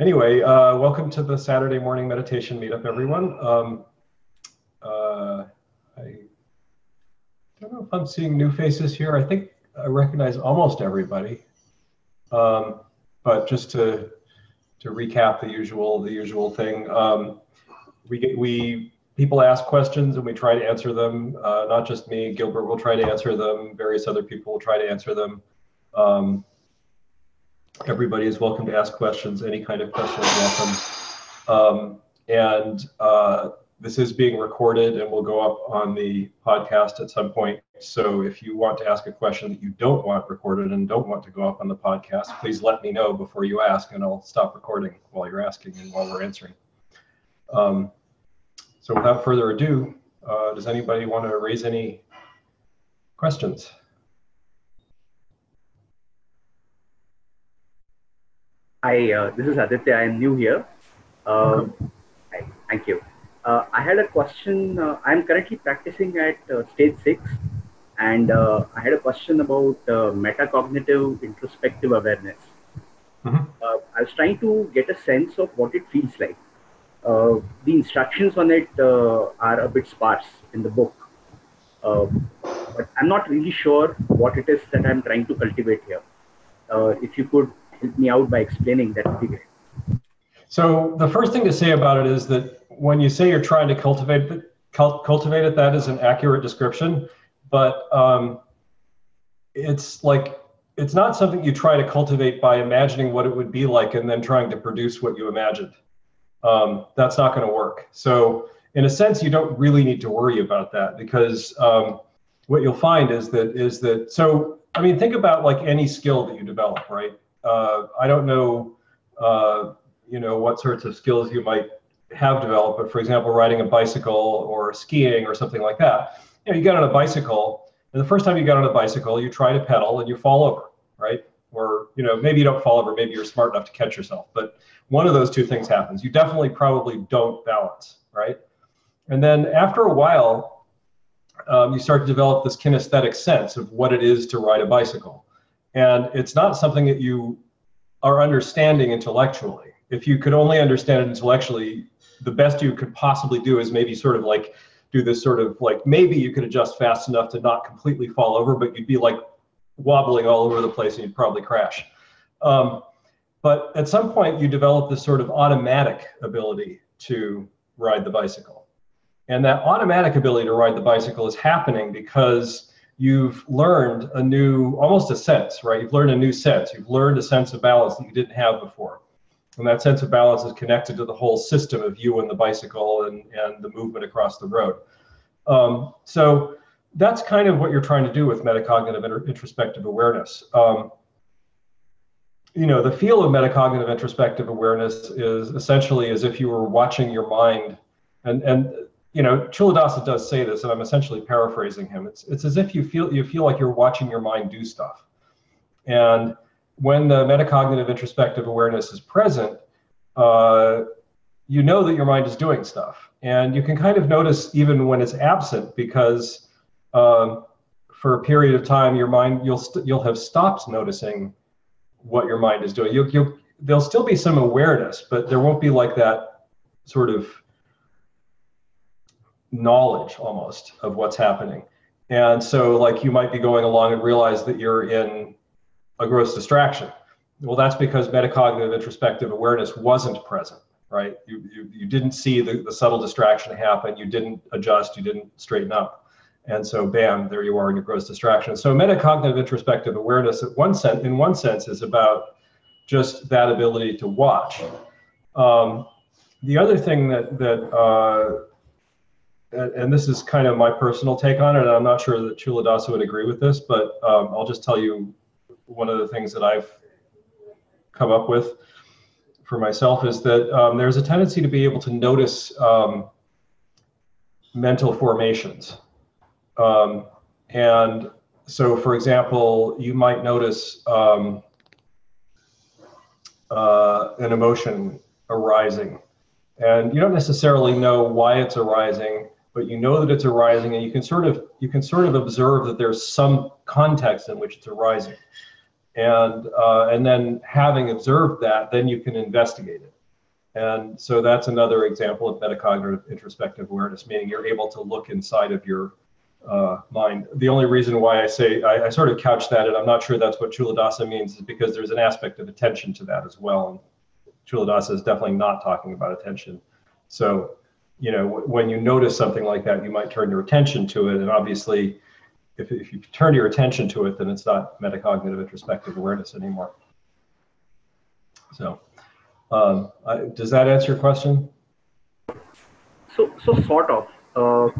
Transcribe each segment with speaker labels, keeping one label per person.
Speaker 1: anyway, uh, welcome to the Saturday morning meditation meetup, everyone. Um, uh, I don't know if I'm seeing new faces here. I think I recognize almost everybody. Um, but just to to recap the usual the usual thing, um, we get we people ask questions and we try to answer them. Uh, not just me, Gilbert will try to answer them. Various other people will try to answer them. Um, everybody is welcome to ask questions. Any kind of question is welcome. Um, and uh, this is being recorded and will go up on the podcast at some point. So if you want to ask a question that you don't want recorded and don't want to go up on the podcast, please let me know before you ask, and I'll stop recording while you're asking and while we're answering. Um, so without further ado, uh, does anybody want to raise any questions?
Speaker 2: Hi, uh, this is Aditya. I am new here. Uh, hi, thank you. Uh, I had a question. Uh, I'm currently practicing at uh, stage six, and uh, I had a question about metacognitive introspective awareness. Mm-hmm. I was trying to get a sense of what it feels like. the instructions on it are a bit sparse in the book, but I'm not really sure what it is that I'm trying to cultivate here. if you could help me out by explaining that would.
Speaker 1: So the first thing to say about it is that when you say you're trying to cultivate it, cultivate it, that is an accurate description, but um, it's like it's not something you try to cultivate by imagining what it would be like and then trying to produce what you imagined. Um, that's not going to work. So in a sense, you don't really need to worry about that because um, what you'll find is that is that so I mean think about like any skill that you develop, right? Uh, I don't know, uh, you know, what sorts of skills you might have developed, but for example, riding a bicycle or skiing or something like that. You know, you get on a bicycle, and the first time you get on a bicycle, you try to pedal and you fall over, right? Or you know, maybe you don't fall over, maybe you're smart enough to catch yourself, but one of those two things happens. You definitely probably don't balance, right? And then after a while, um, you start to develop this kinesthetic sense of what it is to ride a bicycle. And it's not something that you are understanding intellectually. If you could only understand it intellectually, the best you could possibly do is maybe sort of like do this sort of like maybe you could adjust fast enough to not completely fall over, but you'd be like wobbling all over the place and you'd probably crash. Um, but at some point, you develop this sort of automatic ability to ride the bicycle. And that automatic ability to ride the bicycle is happening because you've learned a new, almost a sense, right? You've learned a new sense. You've learned a sense of balance that you didn't have before. And that sense of balance is connected to the whole system of you and the bicycle and, and the movement across the road. Um, so that's kind of what you're trying to do with metacognitive inter- introspective awareness. Um, you know, the feel of metacognitive introspective awareness is essentially as if you were watching your mind and, and you know, Culadasa does say this, and I'm essentially paraphrasing him. It's it's as if you feel you feel like you're watching your mind do stuff, and when the metacognitive introspective awareness is present, uh, you know that your mind is doing stuff, and you can kind of notice even when it's absent because um, for a period of time your mind you'll you'll have stopped noticing what your mind is doing. You'll, you'll there'll still be some awareness, but there won't be like that sort of knowledge almost of what's happening. And so, like, you might be going along and realize that you're in a gross distraction. Well, that's because metacognitive introspective awareness wasn't present, right? You, you, you didn't see the, the subtle distraction happen, you didn't adjust, you didn't straighten up. And so, bam, there you are in your gross distraction. So, metacognitive introspective awareness, at one in one sense, is about just that ability to watch. Um, the other thing that that uh, and, and, this is kind of my personal take on it, and I'm not sure that Culadasa would agree with this, but um, I'll just tell you one of the things that I've come up with for myself is that um, there's a tendency to be able to notice um, mental formations. Um, and so, for example, you might notice um, uh, an emotion arising, and you don't necessarily know why it's arising but you know that it's arising and you can sort of you can sort of observe that there's some context in which it's arising and uh, and then having observed that, then you can investigate it. And so that's another example of metacognitive introspective awareness, meaning you're able to look inside of your uh, mind. The only reason why I say I, I, sort of couch that, and I'm not sure that's what Culadasa means, is because there's an aspect of attention to that as well. And Culadasa is definitely not talking about attention. So, you know, when you notice something like that, you might turn your attention to it, and obviously if, if you turn your attention to it, then it's not metacognitive introspective awareness anymore. So, um, I, does that answer your question?
Speaker 2: So, so sort of. Uh,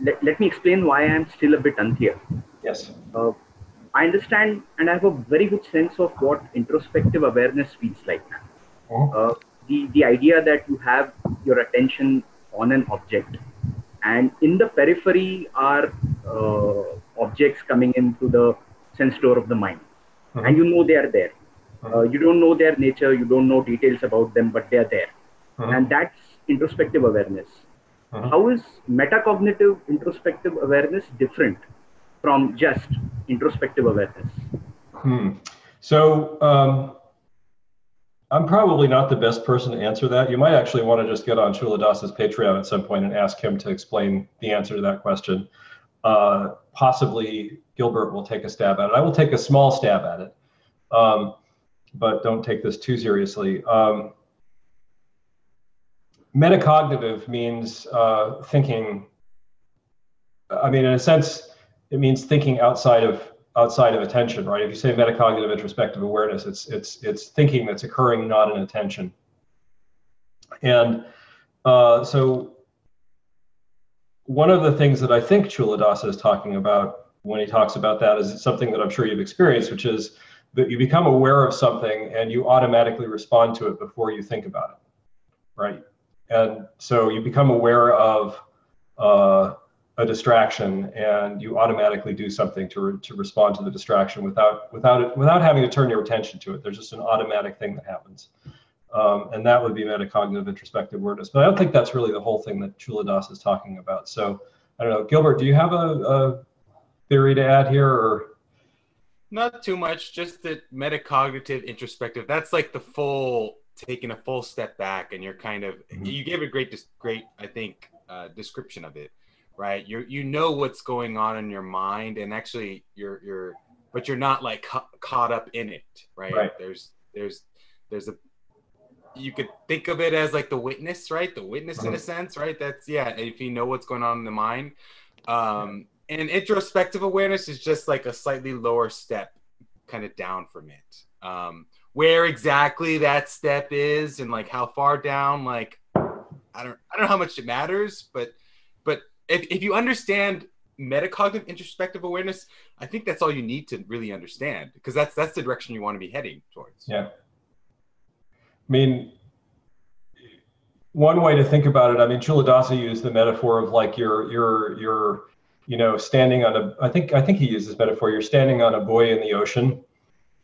Speaker 2: let, let me explain why I'm still a bit unclear.
Speaker 1: Yes.
Speaker 2: Uh, I understand and I have a very good sense of what introspective awareness feels like. Uh-huh. Uh, the, the idea that you have your attention on an object and in the periphery are uh, objects coming into the sense door of the mind mm-hmm. and you know they are there mm-hmm. uh, you don't know their nature you don't know details about them but they are there mm-hmm. and that's introspective awareness How is metacognitive introspective awareness different from just introspective awareness
Speaker 1: hmm. so um, I'm probably not the best person to answer that. You might actually want to just get on Culadasa's Patreon at some point and ask him to explain the answer to that question. Uh, possibly Gilbert will take a stab at it. I will take a small stab at it, um, but don't take this too seriously. Um, metacognitive means uh, thinking. I mean, in a sense, it means thinking outside of outside of attention, right? If you say metacognitive introspective awareness, it's it's it's thinking that's occurring not in attention. And uh, so one of the things that I think Culadasa is talking about when he talks about that is something that I'm sure you've experienced, which is that you become aware of something and you automatically respond to it before you think about it, right? And so you become aware of uh, a distraction and you automatically do something to, re- to respond to the distraction without without it, without having to turn your attention to it. There's just an automatic thing that happens. Um, and that would be metacognitive introspective awareness but i don't think that's really the whole thing that Culadasa is talking about. So i don't know gilbert do you have a, a theory to add here or?
Speaker 3: Not too much just that metacognitive introspective that's like the full taking a full step back and you're kind of mm-hmm. you gave a great great i think uh, description of it right? You you know what's going on in your mind, and actually you're you're, but you're not like ca- caught up in it, right?
Speaker 1: right?
Speaker 3: There's there's there's a you could think of it as like the witness, right? The witness in a uh-huh. sense, right? That's yeah. If you know what's going on in the mind, um, and introspective awareness is just like a slightly lower step, kind of down from it. Um, where exactly that step is and like how far down, like I don't I don't know how much it matters, but but if, if you understand metacognitive introspective awareness, I think that's all you need to really understand because that's that's the direction you want to be heading towards.
Speaker 1: Yeah. I mean, one way to think about it, I mean, Culadasa used the metaphor of like you're you're you're you know standing on a I think I think he used this metaphor. You're standing on a buoy in the ocean,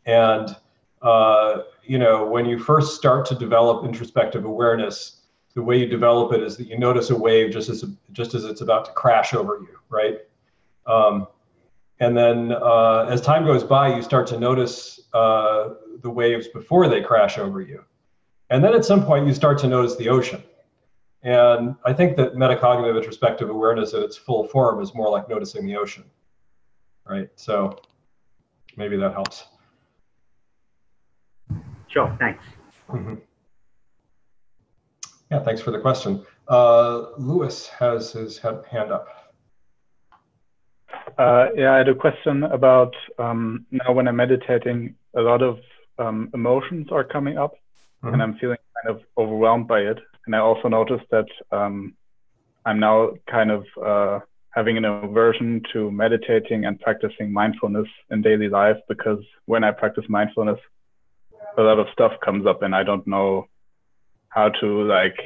Speaker 1: and uh, you know when you first start to develop introspective awareness, the way you develop it is that you notice a wave just as just as it's about to crash over you, right? Um, and then uh, as time goes by, you start to notice uh, the waves before they crash over you, and then at some point you start to notice the ocean. And I think that metacognitive introspective awareness in its full form is more like noticing the ocean, right? So maybe that helps.
Speaker 2: Sure. Thanks. Mm-hmm.
Speaker 1: Yeah, thanks for the question. Uh, Lewis has his hand up.
Speaker 4: Uh, yeah, I had a question about um, now when I'm meditating, a lot of um, emotions are coming up, mm-hmm. and I'm feeling kind of overwhelmed by it. And I also noticed that um, I'm now kind of uh, having an aversion to meditating and practicing mindfulness in daily life because when I practice mindfulness, a lot of stuff comes up, and I don't know how to like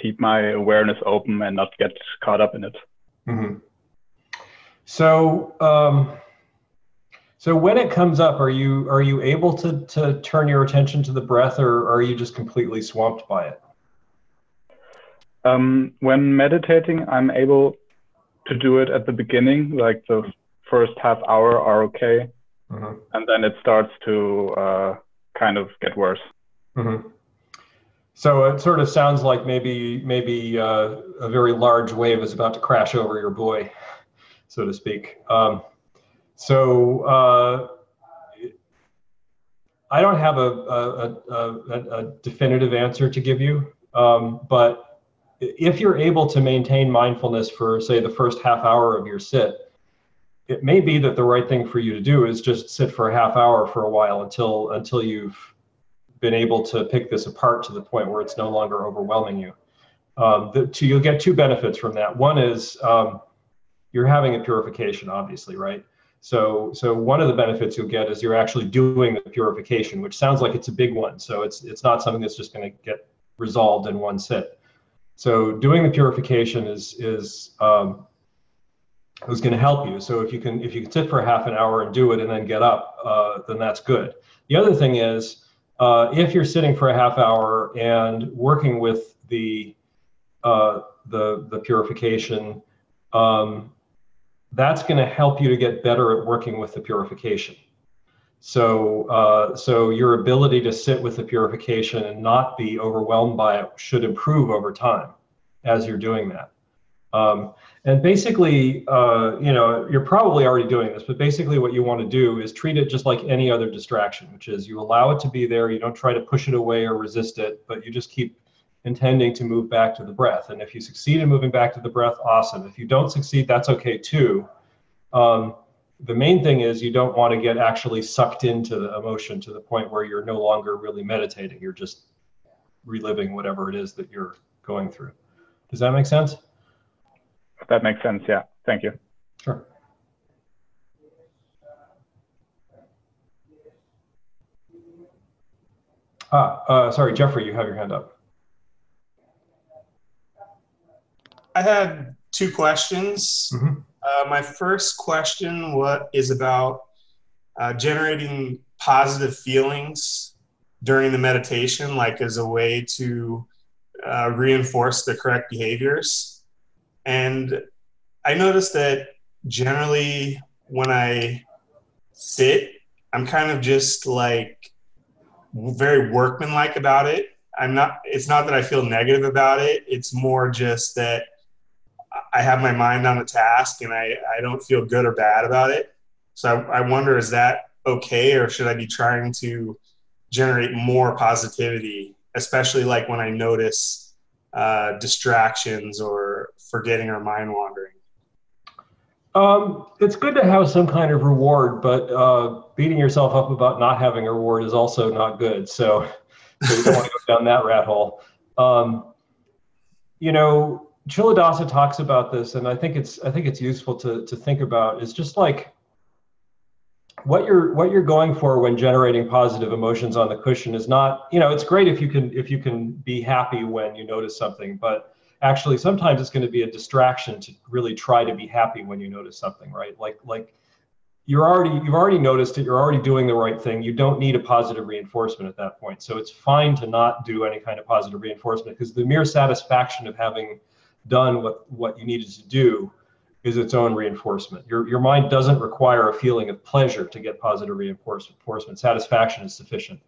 Speaker 4: keep my awareness open and not get caught up in it.
Speaker 1: Mm-hmm. So, um, so when it comes up, are you are you able to to turn your attention to the breath, or are you just completely swamped by it?
Speaker 4: Um, when meditating, I'm able to do it at the beginning, like the first half hour are okay, mm-hmm. and then it starts to uh, kind of get worse.
Speaker 1: Mm-hmm. So it sort of sounds like maybe maybe uh, a very large wave is about to crash over your buoy, so to speak. Um, so uh, I don't have a, a, a, a, definitive answer to give you, um, but if you're able to maintain mindfulness for, say, the first half hour of your sit, it may be that the right thing for you to do is just sit for a half hour for a while until until you've been able to pick this apart to the point where it's no longer overwhelming you. Um, the, you'll get two benefits from that. One is um, you're having a purification, obviously, right? So, so one of the benefits you'll get is you're actually doing the purification, which sounds like it's a big one. So it's it's not something that's just going to get resolved in one sit. So doing the purification is is um, is going to help you. So if you can if you can sit for half an hour and do it and then get up, uh, then that's good. The other thing is uh, if you're sitting for a half hour and working with the uh, the the purification. Um, that's going to help you to get better at working with the purification. So, uh, so your ability to sit with the purification and not be overwhelmed by it should improve over time as you're doing that. Um, and basically, uh, you know, you're probably already doing this, but basically, what you want to do is treat it just like any other distraction, which is you allow it to be there. You don't try to push it away or resist it, but you just keep intending to move back to the breath. And if you succeed in moving back to the breath, awesome. If you don't succeed, that's okay too. Um, the main thing is you don't want to get actually sucked into the emotion to the point where you're no longer really meditating. You're just reliving whatever it is that you're going through. Does that make sense?
Speaker 4: That makes sense. Yeah. Thank you.
Speaker 1: Sure. Ah, uh, sorry, Jeffrey, you have your hand up.
Speaker 5: I had two questions. Mm-hmm. Uh, my first question what is about uh, generating positive feelings during the meditation, like as a way to uh, reinforce the correct behaviors. And I noticed that generally when I sit, I'm kind of just like very workmanlike about it. I'm not, it's not that I feel negative about it. It's more just that I have my mind on the task and I, I don't feel good or bad about it. So I, I wonder, is that okay? Or should I be trying to generate more positivity, especially like when I notice uh, distractions or forgetting or mind wandering?
Speaker 1: Um, it's good to have some kind of reward, but uh, beating yourself up about not having a reward is also not good. So, so you don't want to go down that rat hole. Um, you know, Culadasa talks about this, and I think it's I think it's useful to to think about. Is just like what you're what you're going for when generating positive emotions on the cushion is not you know it's great if you can if you can be happy when you notice something, but actually sometimes it's going to be a distraction to really try to be happy when you notice something, right? Like like you're already you've already noticed it you're already doing the right thing you don't need a positive reinforcement at that point so it's fine to not do any kind of positive reinforcement because the mere satisfaction of having done what, what you needed to do is its own reinforcement. Your, your mind doesn't require a feeling of pleasure to get positive reinforcement. Satisfaction is sufficient.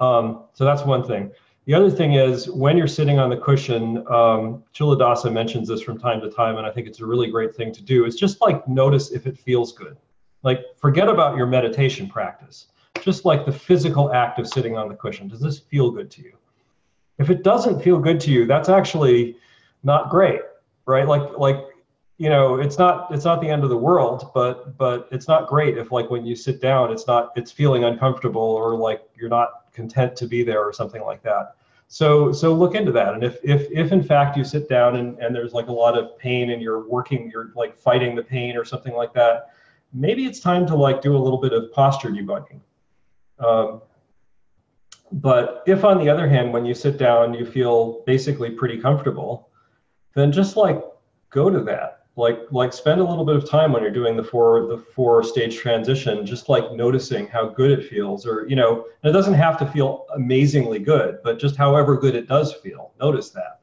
Speaker 1: Um, so that's one thing. The other thing is when you're sitting on the cushion, um, Culadasa mentions this from time to time, and I think it's a really great thing to do. Is just like notice if it feels good. Like forget about your meditation practice. Just like the physical act of sitting on the cushion. Does this feel good to you? If it doesn't feel good to you, that's actually not great, right? Like like you know, it's not it's not the end of the world, but but it's not great if like when you sit down, it's not it's feeling uncomfortable or like you're not content to be there or something like that. So so look into that, and if if if in fact you sit down and and there's like a lot of pain and you're working, you're like fighting the pain or something like that, maybe it's time to like do a little bit of posture debugging. Um, but if on the other hand, when you sit down, you feel basically pretty comfortable, then just like go to that like like spend a little bit of time when you're doing the four the four stage transition just like noticing how good it feels or you know it doesn't have to feel amazingly good but just however good it does feel notice that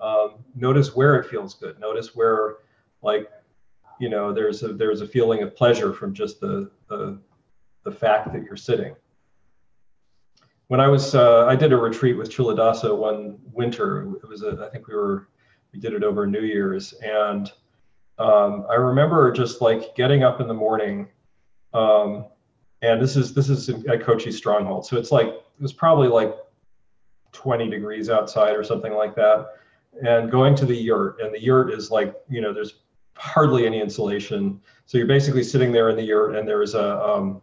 Speaker 1: um, notice where it feels good notice where like you know there's a there's a feeling of pleasure from just the the the fact that you're sitting. When I was, uh, I did a retreat with Culadasa one winter. It was, a, I think we were, we did it over New Year's, and um, I remember just like getting up in the morning, um, and this is this is at Cochise Stronghold, so it's like it was probably like 20 degrees outside or something like that, and going to the yurt, and the yurt is like you know there's hardly any insulation, so you're basically sitting there in the yurt, and there's a um,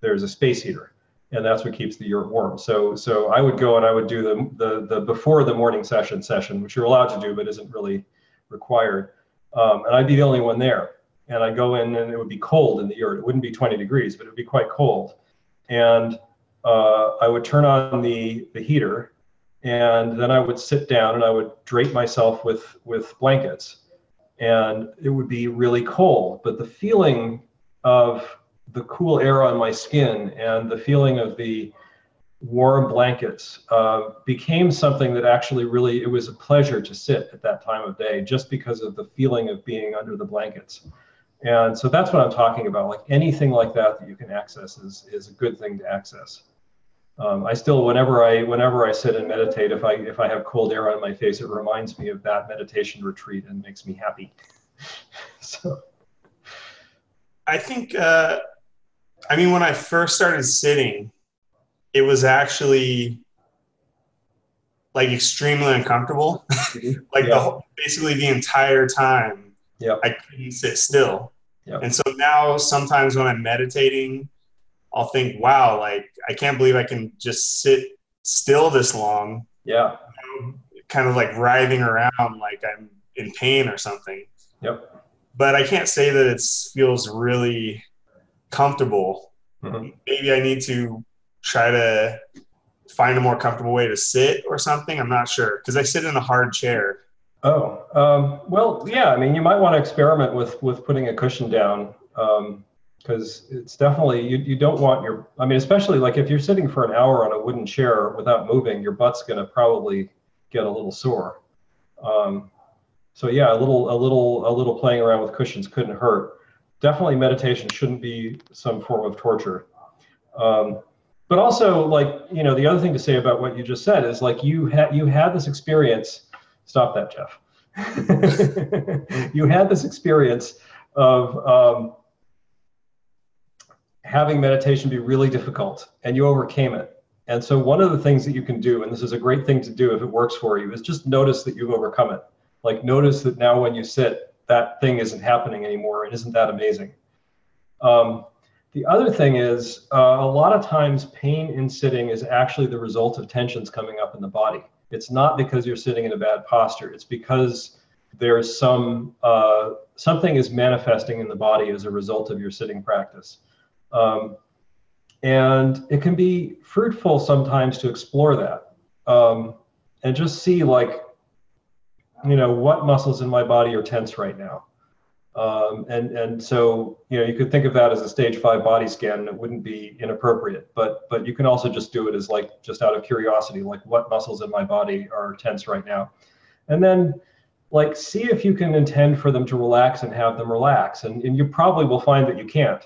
Speaker 1: there's a space heater, and that's what keeps the yurt warm. So so I would go and I would do the the the before the morning session session, which you're allowed to do but isn't really required, um, and I'd be the only one there. And I'd go in and it would be cold in the yurt. It wouldn't be 20 degrees, but it would be quite cold. And uh, I would turn on the the heater, and then I would sit down and I would drape myself with with blankets, and it would be really cold. But the feeling of the cool air on my skin and the feeling of the warm blankets uh, became something that actually really it was a pleasure to sit at that time of day just because of the feeling of being under the blankets. And so that's what i'm talking about. Like anything like that that you can access is, is a good thing to access. Um, i still whenever i whenever i sit and meditate if i if i have cold air on my face it reminds me of that meditation retreat and makes me happy. So.
Speaker 5: I think uh, I mean, when I first started sitting, it was actually like extremely uncomfortable. Mm-hmm. like yeah. the whole, basically the entire time, I couldn't sit still.
Speaker 1: Yep.
Speaker 5: And so now sometimes when I'm meditating, I'll think, wow, like I can't believe I can just sit still this long.
Speaker 1: Yeah.
Speaker 5: kind of like writhing around like I'm in pain or something.
Speaker 1: Yep.
Speaker 5: But I can't say that it feels really comfortable. Mm-hmm. Maybe I need to try to find a more comfortable way to sit or something. I'm not sure because I sit in a hard chair.
Speaker 1: Oh, um, well, yeah. I mean, you might want to experiment with with putting a cushion down because um, it's definitely you. You don't want your. I mean, especially like if you're sitting for an hour on a wooden chair without moving, your butt's going to probably get a little sore. Um, so yeah, a little a little a little playing around with cushions couldn't hurt definitely meditation shouldn't be some form of torture. Um, but also, like you know, the other thing to say about what you just said is like you had you had this experience. Stop that, Jeff. you had this experience of um, having meditation be really difficult, and you overcame it. And so, one of the things that you can do, and this is a great thing to do if it works for you, is just notice that you've overcome it. Like notice that now when you sit, that thing isn't happening anymore. And isn't that amazing? Um, the other thing is, uh, a lot of times pain in sitting is actually the result of tensions coming up in the body. It's not because you're sitting in a bad posture. It's because there's some uh, something is manifesting in the body as a result of your sitting practice. Um, and it can be fruitful sometimes to explore that um, and just see like you know, what muscles in my body are tense right now? Um, and and so you know you could think of that as a stage five body scan and it wouldn't be inappropriate but but you can also just do it as like just out of curiosity like what muscles in my body are tense right now and then like see if you can intend for them to relax and have them relax and, and you probably will find that you can't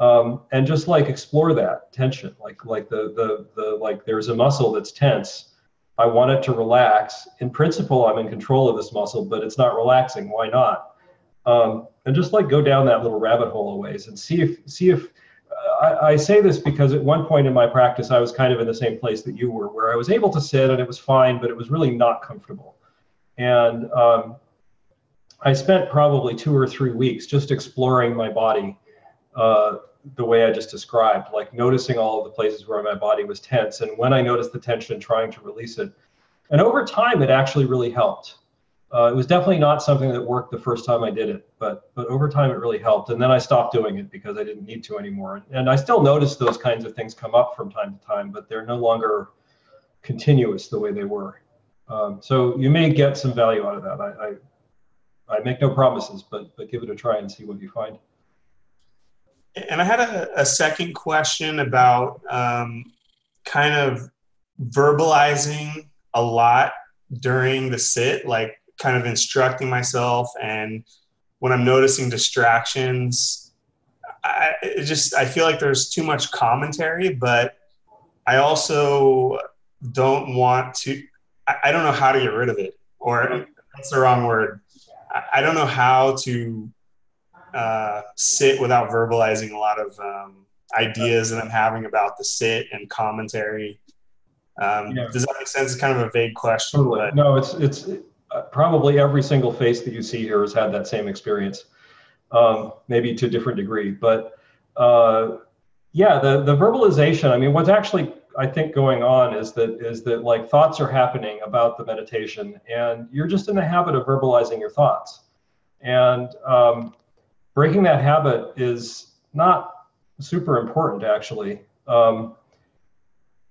Speaker 1: um, and just like explore that tension like like the the the like there's a muscle that's tense I want it to relax. In principle, I'm in control of this muscle, but it's not relaxing. Why not? Um, and just like go down that little rabbit hole a ways and see if see if uh, I, I, say this because at one point in my practice I was kind of in the same place that you were, where I was able to sit and it was fine, but it was really not comfortable. And um, I spent probably two or three weeks just exploring my body. Uh, the way I just described, like noticing all of the places where my body was tense. And when I noticed the tension, trying to release it. And over time, it actually really helped. Uh, it was definitely not something that worked the first time I did it, but but over time it really helped. And then I stopped doing it because I didn't need to anymore. And I still notice those kinds of things come up from time to time, but they're no longer continuous the way they were. Um, so you may get some value out of that. I, I I make no promises, but but give it a try and see what you find.
Speaker 5: And I had a, a second question about um, kind of verbalizing a lot during the sit, like kind of instructing myself. And when I'm noticing distractions, I just I feel like there's too much commentary, but I also don't want to. I, don't know how to get rid of it, or that's the wrong word. I, don't know how to uh, sit without verbalizing a lot of um, ideas that I'm having about the sit and commentary. Um, yeah. Does that make sense? It's kind of a vague question.
Speaker 1: Totally. But... No, it's it's probably every single face that you see here has had that same experience, um, maybe to a different degree. But uh, yeah, the the verbalization. I mean, what's actually I think going on is that is that like thoughts are happening about the meditation, and you're just in the habit of verbalizing your thoughts, and um, breaking that habit is not super important actually. Um,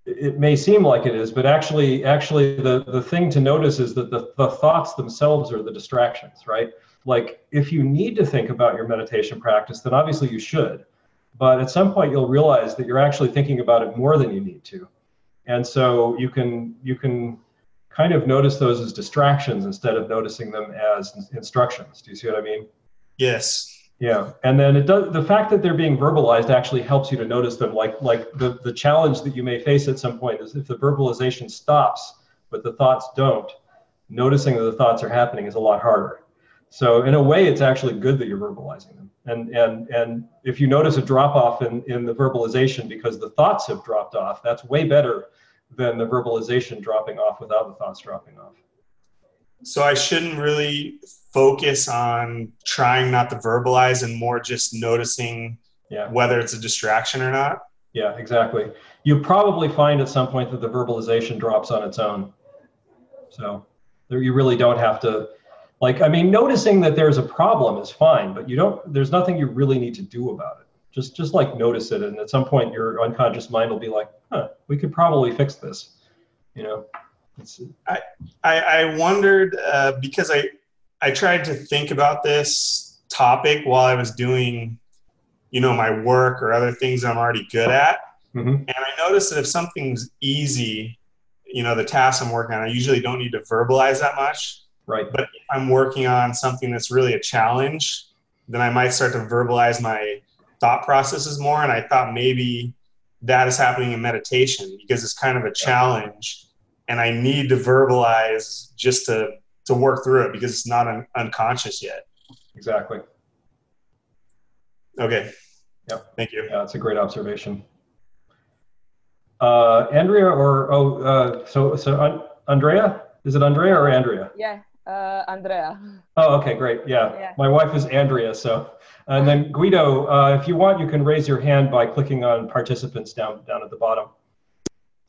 Speaker 1: it may seem like it is, but actually, actually, the, the thing to notice is that the, the thoughts themselves are the distractions, right? Like, if you need to think about your meditation practice, then obviously you should. But at some point, you'll realize that you're actually thinking about it more than you need to, and so you can you can kind of notice those as distractions instead of noticing them as instructions. Do you see what I mean?
Speaker 5: Yes.
Speaker 1: Yeah, and then it does. The fact that they're being verbalized actually helps you to notice them. Like like the the challenge that you may face at some point is if the verbalization stops, but the thoughts don't. Noticing that the thoughts are happening is a lot harder. So in a way, it's actually good that you're verbalizing them. And and and if you notice a drop off in in the verbalization because the thoughts have dropped off, that's way better than the verbalization dropping off without the thoughts dropping off.
Speaker 5: So I shouldn't really focus on trying not to verbalize and more just noticing yeah. whether it's a distraction or not.
Speaker 1: Yeah, exactly. You probably find at some point that the verbalization drops on its own. So there, you really don't have to like I mean noticing that there's a problem is fine, but you don't there's nothing you really need to do about it. Just just like notice it and at some point your unconscious mind will be like, "Huh, we could probably fix this." You know.
Speaker 5: I, I, I wondered uh, because I I tried to think about this topic while I was doing, you know, my work or other things I'm already good at, mm-hmm. and I noticed that if something's easy, you know, the task I'm working on, I usually don't need to verbalize that much.
Speaker 1: Right.
Speaker 5: But if I'm working on something that's really a challenge, then I might start to verbalize my thought processes more. And I thought maybe that is happening in meditation because it's kind of a challenge and I need to verbalize just to to work through it because it's not un- unconscious yet.
Speaker 1: Exactly.
Speaker 5: Okay.
Speaker 1: Yep.
Speaker 5: Thank you.
Speaker 1: Yeah, that's a great observation. Uh, Andrea or oh, uh, so so uh, Andrea? Is it Andrea or Andrea?
Speaker 6: Yeah, uh, Andrea.
Speaker 1: Oh, okay, great. Yeah. yeah. my wife is Andrea. So, and then Guido, uh, if you want, you can raise your hand by clicking on participants down down at the bottom.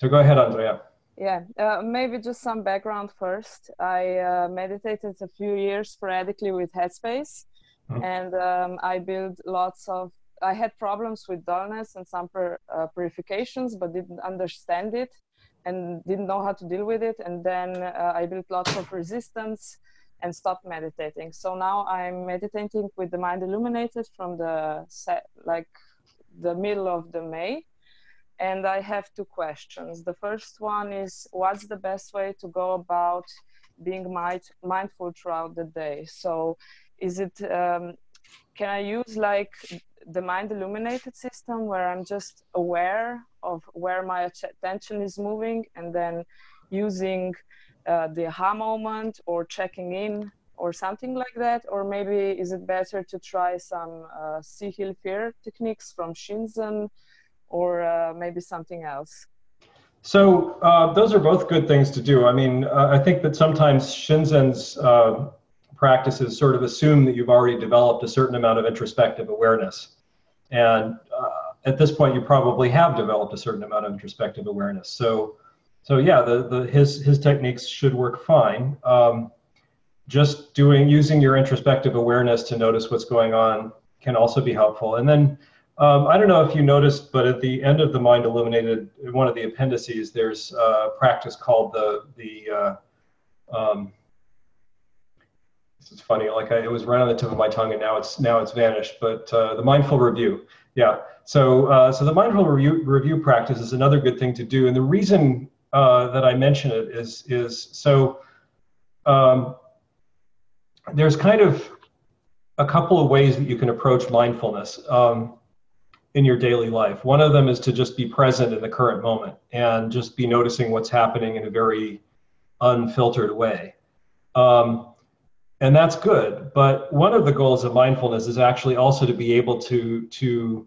Speaker 1: So go ahead, Andrea.
Speaker 6: Yeah, uh, maybe just some background first. I uh, meditated a few years sporadically with Headspace, mm-hmm. and um, I built lots of. I had problems with dullness and some pur- uh, purifications, but didn't understand it and didn't know how to deal with it. And then uh, I built lots of resistance and stopped meditating. So now I'm meditating with the mind illuminated from the set, like the middle of the May and I have two questions. The first one is what's the best way to go about being mind- mindful throughout the day? So, is it um, can I use like the mind illuminated system where I'm just aware of where my attention is moving and then using uh, the aha moment or checking in or something like that? Or maybe is it better to try some uh, heal fear techniques from Shinzen? Or uh, maybe something else?
Speaker 1: So uh, those are both good things to do. I mean, uh, I think that sometimes Shinzen's uh, practices sort of assume that you've already developed a certain amount of introspective awareness, and uh, at this point, you probably have developed a certain amount of introspective awareness. So, so yeah, the, the his his techniques should work fine. Um, just doing using your introspective awareness to notice what's going on can also be helpful, and then um, I don't know if you noticed, but at the end of the Mind Illuminated, one of the appendices, there's a practice called the the. Uh, um, this is funny. Like I, it was right on the tip of my tongue, and now it's now it's vanished. But uh, the mindful review, yeah. So uh, so the mindful review review practice is another good thing to do, and the reason uh, that I mention it is is so. Um, there's kind of a couple of ways that you can approach mindfulness. Um, in your daily life. One of them is to just be present in the current moment and just be noticing what's happening in a very unfiltered way. Um, and that's good. But one of the goals of mindfulness is actually also to be able to to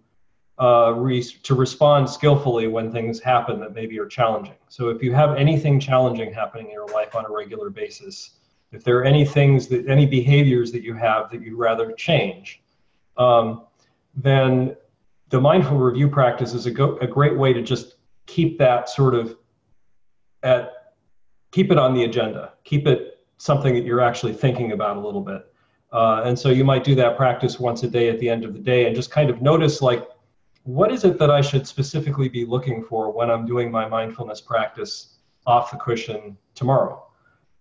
Speaker 1: uh, re- to respond skillfully when things happen that maybe are challenging. So if you have anything challenging happening in your life on a regular basis, if there are any things that any behaviors that you have that you'd rather change, um, then the mindful review practice is a, go- a great way to just keep that sort of at keep it on the agenda. Keep it something that you're actually thinking about a little bit. Uh, and so you might do that practice once a day at the end of the day and just kind of notice like what is it that i should specifically be looking for when i'm doing my mindfulness practice off the cushion tomorrow?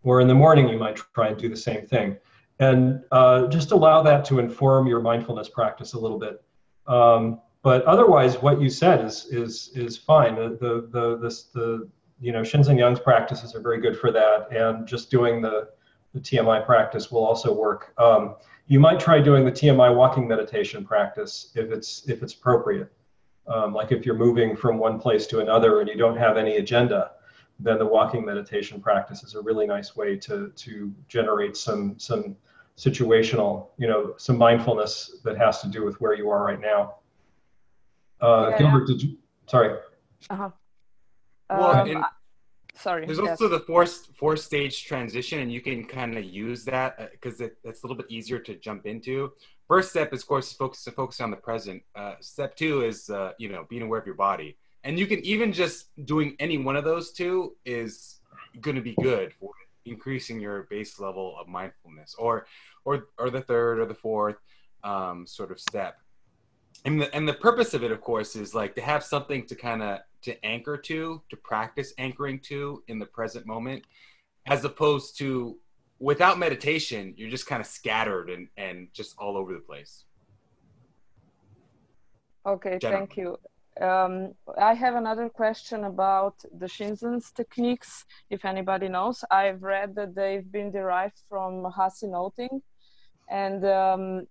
Speaker 1: Or in the morning you might try and do the same thing. And uh, just allow that to inform your mindfulness practice a little bit. Um, but otherwise, what you said is is is fine. The the the this, the you know Shinzen Young's practices are very good for that, and just doing the the TMI practice will also work. Um, you might try doing the TMI walking meditation practice if it's if it's appropriate. Um, like if you're moving from one place to another and you don't have any agenda, then the walking meditation practice is a really nice way to to generate some some situational, you know, some mindfulness that has to do with where you are right now. Uh, yeah, Gilbert, did you? Sorry. Uh-huh.
Speaker 3: Well, um, sorry. There's yes. also the four four stage transition, and you can kind of use that because uh, it, it's a little bit easier to jump into. First step is, of course, focus to focus on the present. Uh, step two is, uh, you know, being aware of your body, and you can even just doing any one of those two is going to be good for increasing your base level of mindfulness, or or or the third or the fourth um, sort of step and the and the purpose of it of course is like to have something to kind of to anchor to to practice anchoring to in the present moment as opposed to without meditation you're just kind of scattered and and just all over the place
Speaker 6: okay Generally. thank you um, I have another question about the Shinzen's techniques. If anybody knows, I've read that they've been derived from Mahasi noting, and um,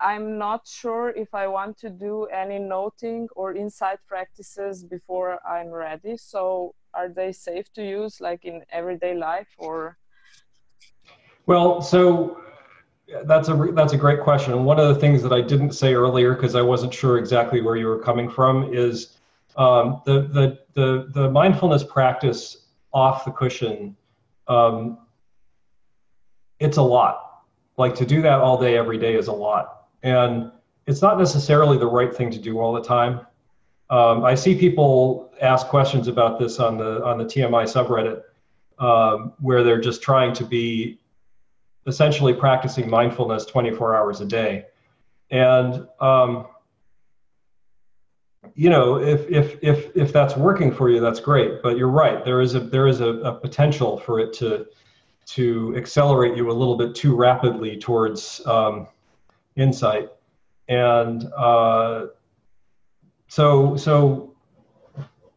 Speaker 6: I'm not sure if I want to do any noting or insight practices before I'm ready. So are they safe to use like in everyday life or?
Speaker 1: Well, so that's a that's a great question. And one of the things that I didn't say earlier because I wasn't sure exactly where you were coming from is um, the the the the mindfulness practice off the cushion. Um, it's a lot. Like to do that all day every day is a lot and it's not necessarily the right thing to do all the time. Um, I see people ask questions about this on the on the TMI subreddit, um, where they're just trying to be essentially practicing mindfulness 24 hours a day, and um, you know if if if if that's working for you, that's great. But you're right, there is a there is a, a potential for it to to accelerate you a little bit too rapidly towards um, insight. And uh, so, so,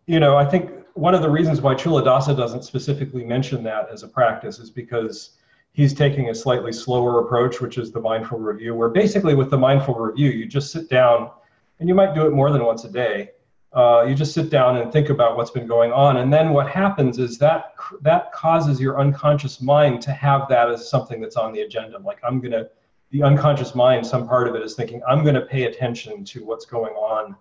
Speaker 1: you know, I think one of the reasons why Culadasa doesn't specifically mention that as a practice is because he's taking a slightly slower approach, which is the mindful review, where basically with the mindful review, you just sit down and you might do it more than once a day. Uh, you just sit down and think about what's been going on, and then what happens is that that causes your unconscious mind to have that as something that's on the agenda. Like I'm gonna the unconscious mind, some part of it is thinking, I'm going to pay attention to what's going on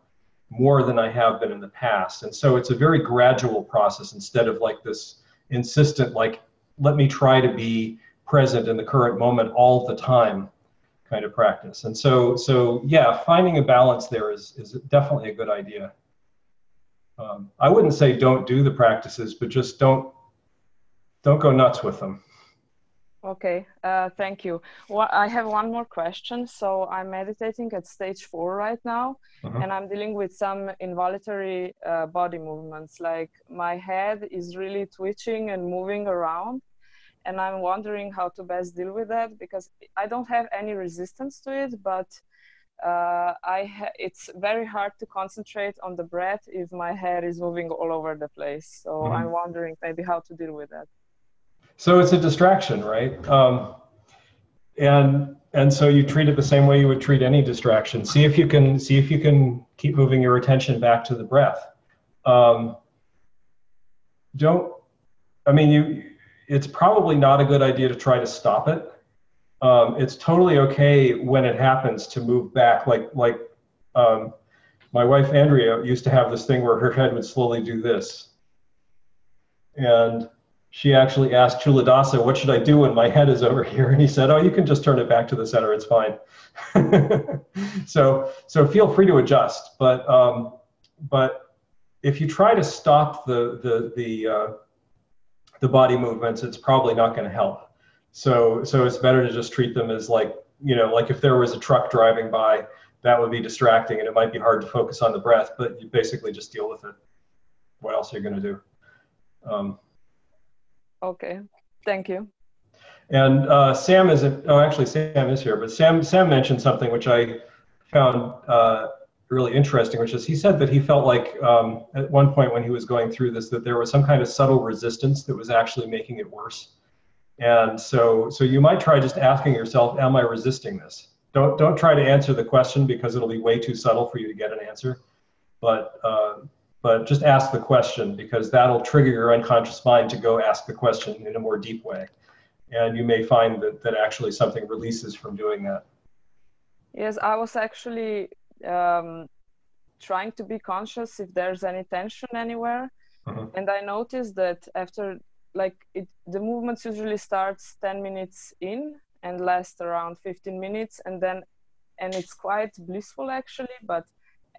Speaker 1: more than I have been in the past. And so it's a very gradual process instead of like this insistent, like, let me try to be present in the current moment all the time kind of practice. And so, so yeah, finding a balance there is, is definitely a good idea. Um, I wouldn't say don't do the practices, but just don't, don't go nuts with them.
Speaker 6: Okay, uh, thank you. Well, I have one more question. So I'm meditating at stage four right now, uh-huh. and I'm dealing with some involuntary uh, body movements. Like my head is really twitching and moving around, and I'm wondering how to best deal with that because I don't have any resistance to it, but uh, I ha- it's very hard to concentrate on the breath if my head is moving all over the place. So uh-huh. I'm wondering maybe how to deal with that.
Speaker 1: So it's a distraction, right? Um, and and so you treat it the same way you would treat any distraction. See if you can see if you can keep moving your attention back to the breath. Um, don't. I mean, you. It's probably not a good idea to try to stop it. Um, it's totally okay when it happens to move back, like like um, my wife Andrea used to have this thing where her head would slowly do this, and she actually asked Culadasa, what should I do when my head is over here? And he said, oh, you can just turn it back to the center. It's fine. so, so feel free to adjust. But, um, but if you try to stop the, the, the, uh, the body movements, it's probably not going to help. So, so it's better to just treat them as like, you know, like if there was a truck driving by, that would be distracting and it might be hard to focus on the breath, but you basically just deal with it. What else are you going to do? Um,
Speaker 6: Okay, thank you.
Speaker 1: And uh, Sam is, oh, actually Sam is here, but Sam, Sam mentioned something which I found uh, really interesting, which is he said that he felt like um, at one point when he was going through this, that there was some kind of subtle resistance that was actually making it worse. And so, so you might try just asking yourself, am I resisting this? Don't, don't try to answer the question because it'll be way too subtle for you to get an answer. But uh, but just ask the question because that'll trigger your unconscious mind to go ask the question in a more deep way. And you may find that, that actually something releases from doing that.
Speaker 6: Yes, I was actually um, trying to be conscious if there's any tension anywhere. Mm-hmm. And I noticed that after, like, it, the movements usually starts 10 minutes in and last around 15 minutes. And then, and it's quite blissful actually, but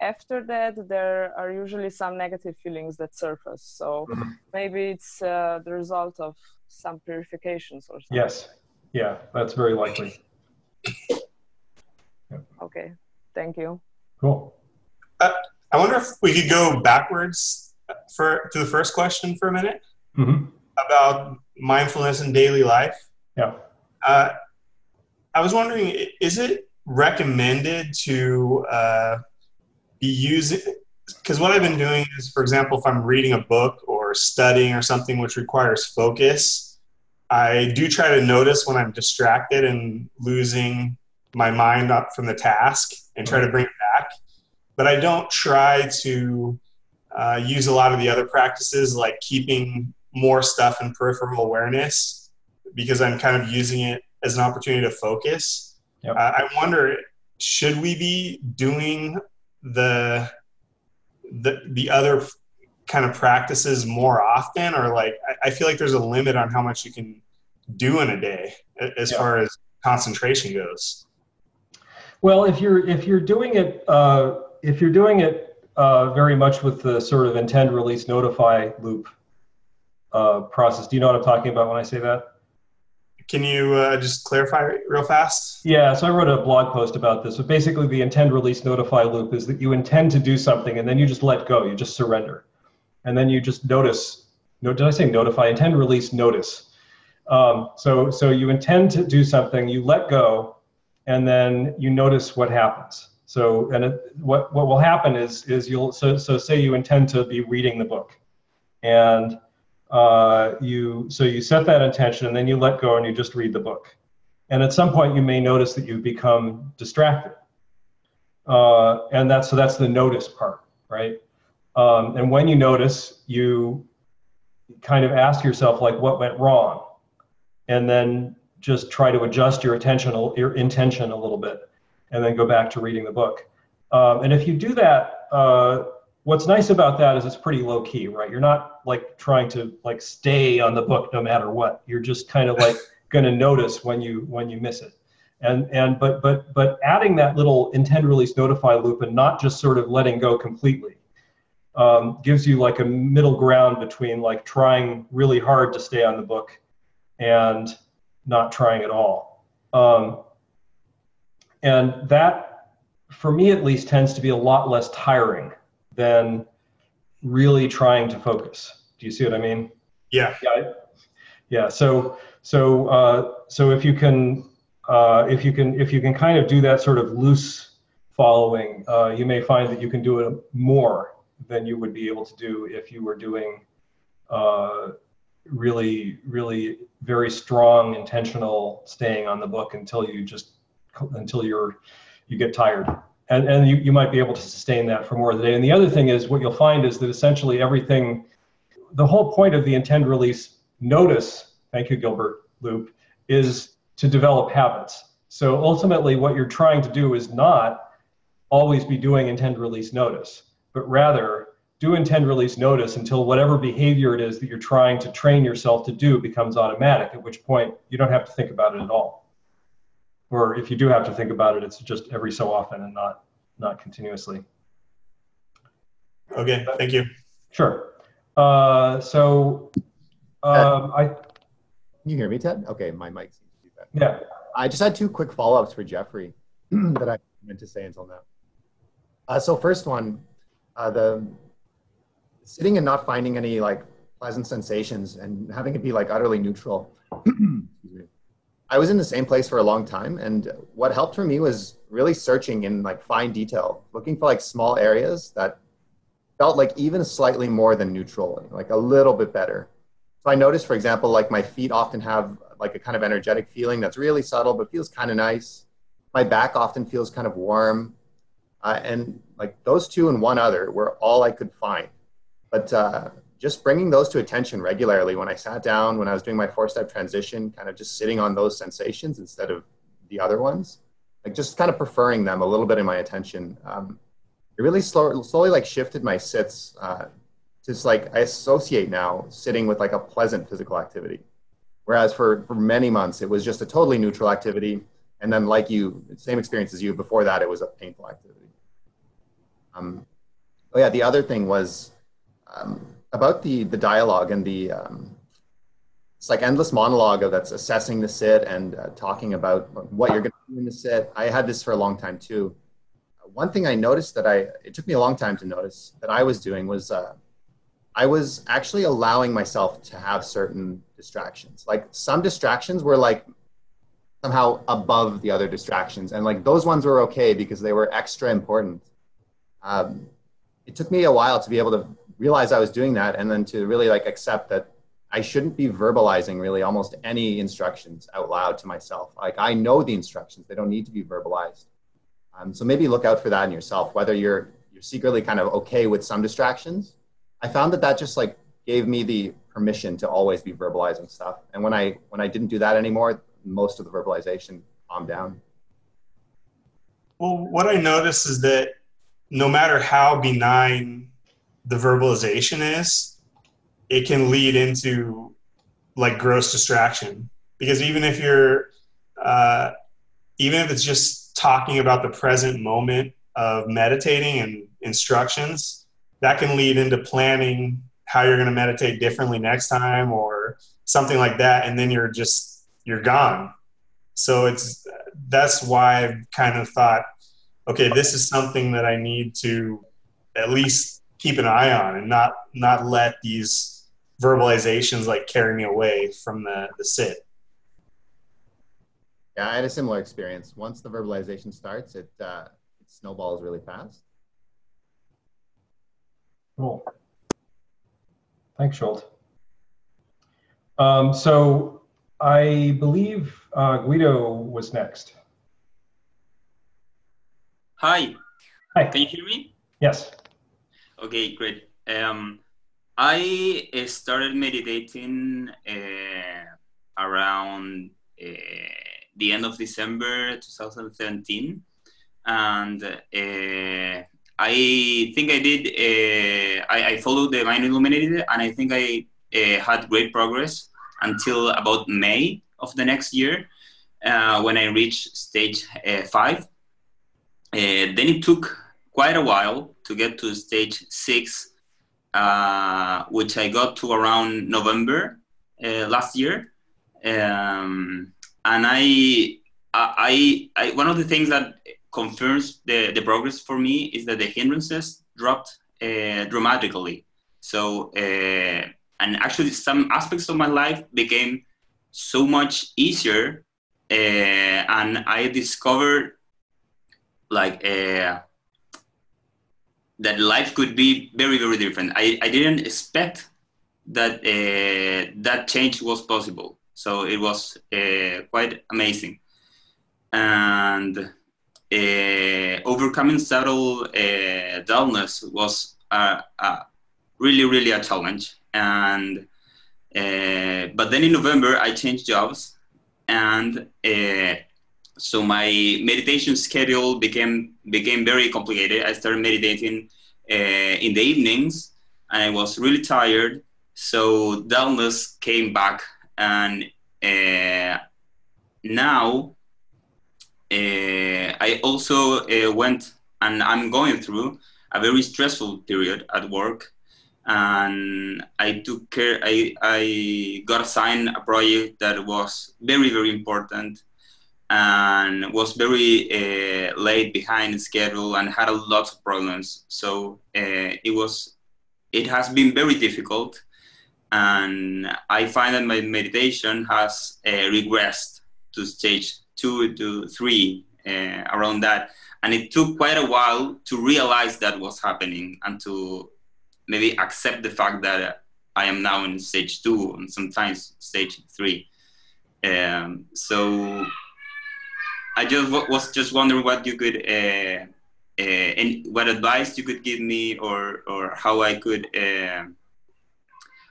Speaker 6: after that there are usually some negative feelings that surface. So mm-hmm. maybe it's uh, the result of some purifications or something.
Speaker 1: Yes. Yeah that's very likely.
Speaker 6: Yeah. okay thank you.
Speaker 1: Cool.
Speaker 5: Uh, i wonder if we could go backwards for to the first question for a minute
Speaker 1: mm-hmm.
Speaker 5: about mindfulness in daily life.
Speaker 1: Yeah.
Speaker 5: Uh, i was wondering is it recommended to uh, be using because what I've been doing is, for example, if I'm reading a book or studying or something which requires focus, I do try to notice when I'm distracted and losing my mind up from the task and try to bring it back. But I don't try to uh, use a lot of the other practices like keeping more stuff in peripheral awareness because I'm kind of using it as an opportunity to focus. Yep. Uh, I wonder, should we be doing the the the other kind of practices more often or like I, I, feel like there's a limit on how much you can do in a day as yeah. far as concentration goes
Speaker 1: well if you're if you're doing it uh, if you're doing it uh, very much with the sort of intend release notify loop uh, process do you know what i'm talking about when i say that
Speaker 5: can you uh, just clarify real fast?
Speaker 1: Yeah, so I wrote a blog post about this. But basically, the intend, release, notify loop is that you intend to do something and then you just let go, you just surrender. And then you just notice. No, did I say notify? Intend, release, notice. Um, so, so you intend to do something, you let go, and then you notice what happens. So, and it, what what will happen is is you'll so so say you intend to be reading the book, and uh, you so you set that intention and then you let go and you just read the book. And at some point you may notice that you become distracted. Uh, and that's so that's the notice part right? Um, and when you notice you kind of ask yourself like what went wrong? And then just try to adjust your attention your intention a little bit and then go back to reading the book. Um, and if you do that uh, what's nice about that is it's pretty low key, right? You're not like trying to like stay on the book no matter what. You're just kind of like going to notice when you when you miss it. And and but but but adding that little intend release notify loop and not just sort of letting go completely um, gives you like a middle ground between like trying really hard to stay on the book and not trying at all. Um, and that, for me at least, tends to be a lot less tiring than really trying to focus. Do you see what I mean?
Speaker 5: Yeah.
Speaker 1: Yeah. Yeah. So so uh, so if you can uh, if you can if you can kind of do that sort of loose following, uh, you may find that you can do it more than you would be able to do if you were doing uh, really really very strong intentional staying on the book until you just until you're you get tired and and you, you might be able to sustain that for more of the day. And the other thing is what you'll find is that essentially everything the whole point of the intend release notice thank you gilbert loop is to develop habits. So ultimately what you're trying to do is not always be doing intend release notice but rather do intend release notice until whatever behavior it is that you're trying to train yourself to do becomes automatic at which point you don't have to think about it at all or if you do have to think about it, it's just every so often and not not continuously.
Speaker 5: Okay, thank you.
Speaker 1: Sure. Uh, so um, I.
Speaker 7: Can you hear me, Ted? Okay, my mic seems to be
Speaker 1: better. Yeah.
Speaker 7: I just had two quick follow-ups for Jeffrey that I meant to say until now. Uh, so first one, uh, the sitting and not finding any like pleasant sensations and having it be like utterly neutral. I was in the same place for a long time, and what helped for me was really searching in like fine detail, looking for like small areas that felt like even slightly more than neutral, like a little bit better. So I noticed, for example, like my feet often have like a kind of energetic feeling that's really subtle but feels kind of nice. My back often feels kind of warm, uh, and like those two and one other were all I could find. But uh, just bringing those to attention regularly when I sat down, when I was doing my four step transition, kind of just sitting on those sensations instead of the other ones, like just kind of preferring them a little bit in my attention. Um, it really slow, slowly like shifted my sits. Uh, just like I associate now sitting with like a pleasant physical activity. Whereas for, for many months, it was just a totally neutral activity. And then, like you, same experience as you, before that, it was a painful activity. Um, oh, yeah, the other thing was um, about the the dialogue and the um, it's like endless monologue of that's assessing the sit and uh, talking about what you're going to do in the sit. I had this for a long time too. One thing I noticed that I it took me a long time to notice that I was doing was uh, I was actually allowing myself to have certain distractions. Like some distractions were like somehow above the other distractions, and like those ones were okay because they were extra important. Um, it took me a while to be able to realize I was doing that and then to really like accept that I shouldn't be verbalizing really almost any instructions out loud to myself. Like I know the instructions, they don't need to be verbalized. Um, so maybe look out for that in yourself, whether you're you're secretly kind of okay with some distractions. I found that that just like gave me the permission to always be verbalizing stuff. And when I when I didn't do that anymore, most of the verbalization calmed down.
Speaker 5: Well, what I noticed is that no matter how benign the verbalization is, it can lead into like gross distraction. Because even if you're, uh, even if it's just talking about the present moment of meditating and instructions, that can lead into planning how you're going to meditate differently next time or something like that. And then you're just, you're gone. So it's, that's why I've kind of thought, okay, this is something that I need to at least keep an eye on and not not let these verbalizations like carry me away from the the sit.
Speaker 7: Yeah, I had a similar experience. Once the verbalization starts, it uh, it snowballs really fast.
Speaker 1: Cool. Thanks, Schultz. Um, so I believe uh, Guido was next.
Speaker 8: Hi.
Speaker 1: Hi.
Speaker 8: Can you hear me?
Speaker 1: Yes.
Speaker 8: Okay, great. Um, I started meditating uh, around uh, the end of December 2017, and uh, I think I did. Uh, I, I, followed the Mind Illuminated, and I think I uh, had great progress until about May of the next year, uh, when I reached stage five. then it took quite a while to get to stage six, uh, which I got to around November uh, last year. Um, and I, I, I, one of the things that confirms the, the progress for me is that the hindrances dropped uh, dramatically. So, uh, and actually, some aspects of my life became so much easier, uh, and I discovered like uh, that life could be very very different. I, I didn't expect that uh, that change was possible. So it was uh, quite amazing. And uh, overcoming subtle uh, dullness was really, really a challenge. And uh, but then in November, I changed jobs, and uh, so my meditation schedule became became very complicated. I started meditating uh, in the evenings, and I was really tired. So dullness came back, and uh, now uh, I also uh, went, and I'm going through a very stressful period at work and I took care. I I got assigned a project that was very very important and was very uh, late behind schedule and had a lot of problems. So uh, it was it has been very difficult, and I find that my meditation has uh, regressed to stage two to three uh, around that. And it took quite a while to realize that was happening and to maybe accept the fact that I am now in stage two and sometimes stage three. Um, so I just was just wondering what you could, uh, uh, and what advice you could give me, or or how I could. Uh,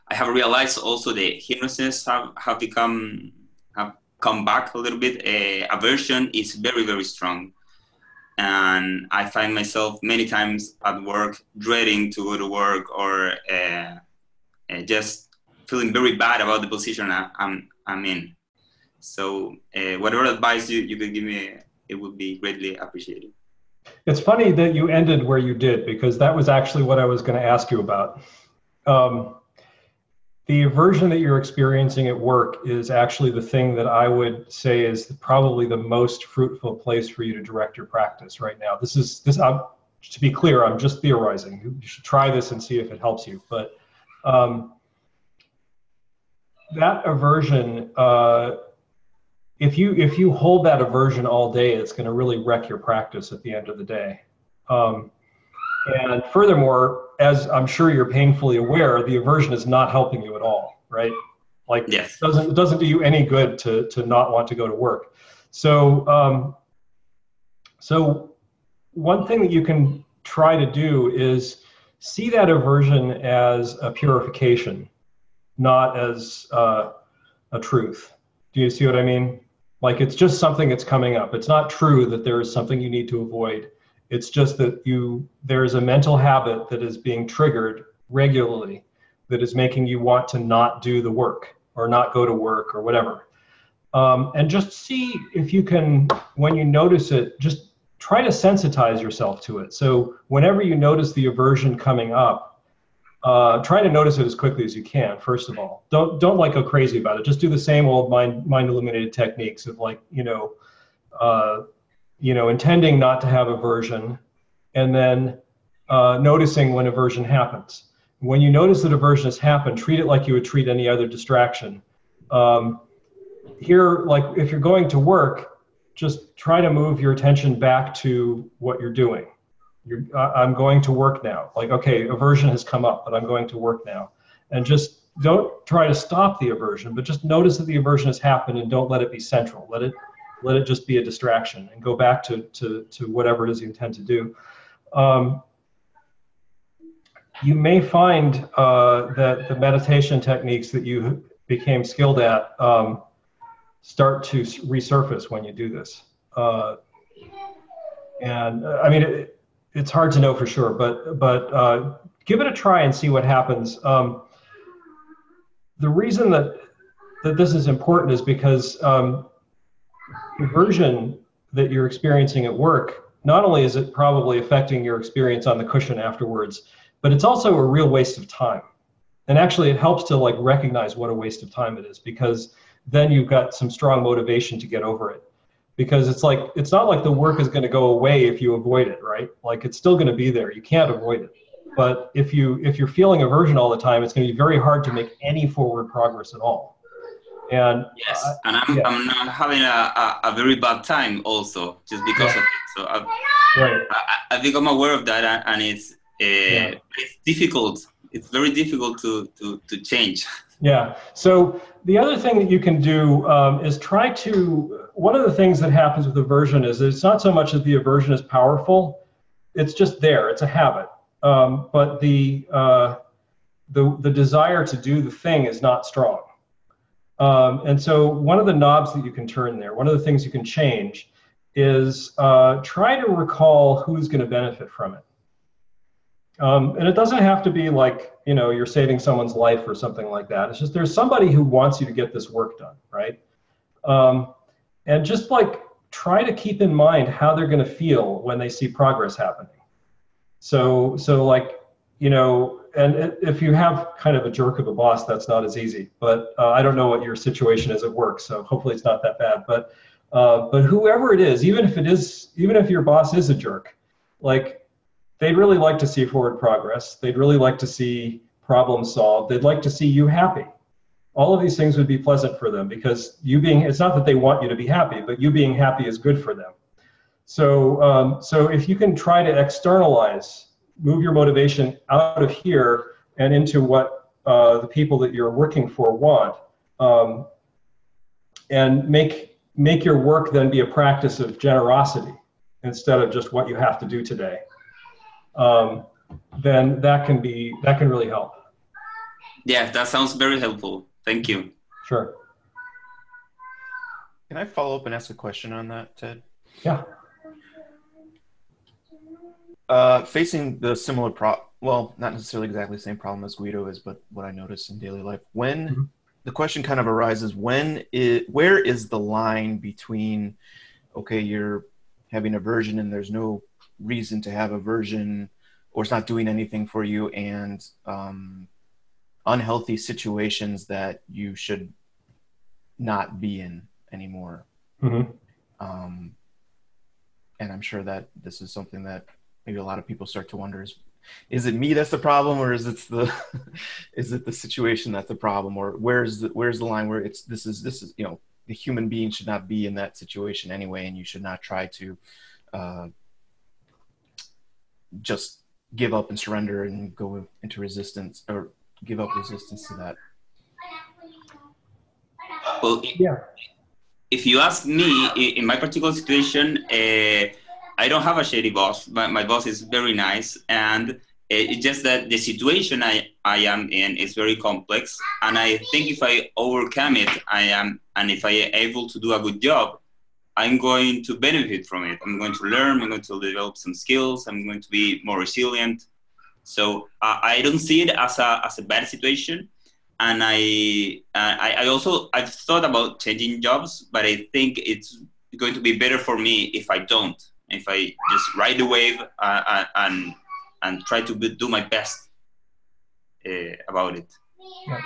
Speaker 8: I have realized also the hypnosis have have become have come back a little bit. Uh, aversion is very very strong and I find myself many times at work dreading to go to work or uh, uh, just feeling very bad about the position I, am I'm in. So uh, whatever advice you, you could give me, it would be greatly appreciated.
Speaker 1: It's funny that you ended where you did because that was actually what I was going to ask you about. Um, the aversion that you're experiencing at work is actually the thing that I would say is probably the most fruitful place for you to direct your practice right now. This is this. I'm, to be clear, I'm just theorizing. You should try this and see if it helps you. But um, that aversion, uh, if you if you hold that aversion all day, it's going to really wreck your practice at the end of the day. Um, and furthermore, as I'm sure you're painfully aware, the aversion is not helping you at all, right? Like yes. it doesn't it doesn't do you any good to to not want to go to work. So um, so one thing that you can try to do is see that aversion as a purification, not as uh, a truth. Do you see what I mean? Like it's just something that's coming up. It's not true that there is something you need to avoid it's just that you there's a mental habit that is being triggered regularly that is making you want to not do the work or not go to work or whatever. Um, and just see if you can, when you notice it, just try to sensitize yourself to it. So whenever you notice the aversion coming up, uh, try to notice it as quickly as you can. First of all, don't don't like go crazy about it. Just do the same old mind mind illuminated techniques of like you know, uh, you know, intending not to have aversion, and then uh, noticing when aversion happens. When you notice that aversion has happened, treat it like you would treat any other distraction. Um, here, like if you're going to work, just try to move your attention back to what you're doing. You're, I'm going to work now. Like, okay, aversion has come up, but I'm going to work now. And just don't try to stop the aversion, but just notice that the aversion has happened and don't let it be central. Let it let it just be a distraction and go back to, to, to whatever it is you intend to do. Um, you may find uh, that the meditation techniques that you became skilled at um, start to resurface when you do this. Uh, and uh, I mean, it, it's hard to know for sure, but but uh, give it a try and see what happens. Um, the reason that that this is important is because um, version that you're experiencing at work, not only is it probably affecting your experience on the cushion afterwards, but it's also a real waste of time. And actually, it helps to like recognize what a waste of time it is because then you've got some strong motivation to get over it. Because it's like it's not like the work is going to go away if you avoid it, right? Like it's still going to be there. You can't avoid it. But if you if you're feeling aversion all the time, it's going to be very hard to make any forward progress at all. And
Speaker 8: yes, uh, and I'm, yeah. I'm not having a, a, a, very bad time also just because yeah. of it. So I've, right. I, have become aware of that, and it's uh, yeah. it's difficult. It's very difficult to to to change.
Speaker 1: Yeah. So the other thing that you can do um, is try to. One of the things that happens with aversion is it's not so much that the aversion is powerful; it's just there. It's a habit. Um, but the uh, the the desire to do the thing is not strong. Um, and so one of the knobs that you can turn there, one of the things you can change, is uh, try to recall who's going to benefit from it. Um, and it doesn't have to be like, you know, you're saving someone's life or something like that. It's just there's somebody who wants you to get this work done, right? Um, and just like try to keep in mind how they're going to feel when they see progress happening. So, so like, you know, and if you have kind of a jerk of a boss, that's not as easy. But uh, I don't know what your situation is at work, so hopefully it's not that bad. But uh, but whoever it is, even if it is, even if your boss is a jerk, like they'd really like to see forward progress. They'd really like to see problems solved. They'd like to see you happy. All of these things would be pleasant for them because you being, it's not that they want you to be happy, but you being happy is good for them. So, um, so if you can try to externalize, move your motivation out of here and into what uh, the people that you're working for want, um, and make make your work then be a practice of generosity instead of just what you have to do today um, then that can be that can really help.
Speaker 8: Yeah, that sounds very helpful. Thank you.
Speaker 1: Sure.
Speaker 9: Can I follow up and ask a question on that, Ted?
Speaker 1: Yeah.
Speaker 9: Uh, facing the similar pro, well, not necessarily exactly the same problem as Guido is, but what I notice in daily life. When mm-hmm. the question kind of arises, when is where is the line between, okay, you're having a aversion and there's no reason to have a aversion or it's not doing anything for you and um, unhealthy situations that you should not be in anymore. Mm-hmm. Um, and I'm sure that this is something that maybe a lot of people start to wonder is is it me that's the problem or is it the is it the situation that's the problem or where's the where's the line where it's this is this is you know the human being should not be in that situation anyway and you should not try to uh, just give up and surrender and go into resistance or give up resistance to that?
Speaker 8: Well, yeah. If you ask me, in my particular situation, uh, I don't have a shady boss. but my boss is very nice, and it's just that the situation I, I am in is very complex. And I think if I overcome it, I am, and if I am able to do a good job, I'm going to benefit from it. I'm going to learn. I'm going to develop some skills. I'm going to be more resilient. So uh, I don't see it as a as a bad situation. And I, uh, I I also I've thought about changing jobs, but I think it's going to be better for me if I don't. If I just ride the wave uh, uh and and try to do my best uh, about it.
Speaker 5: Yeah.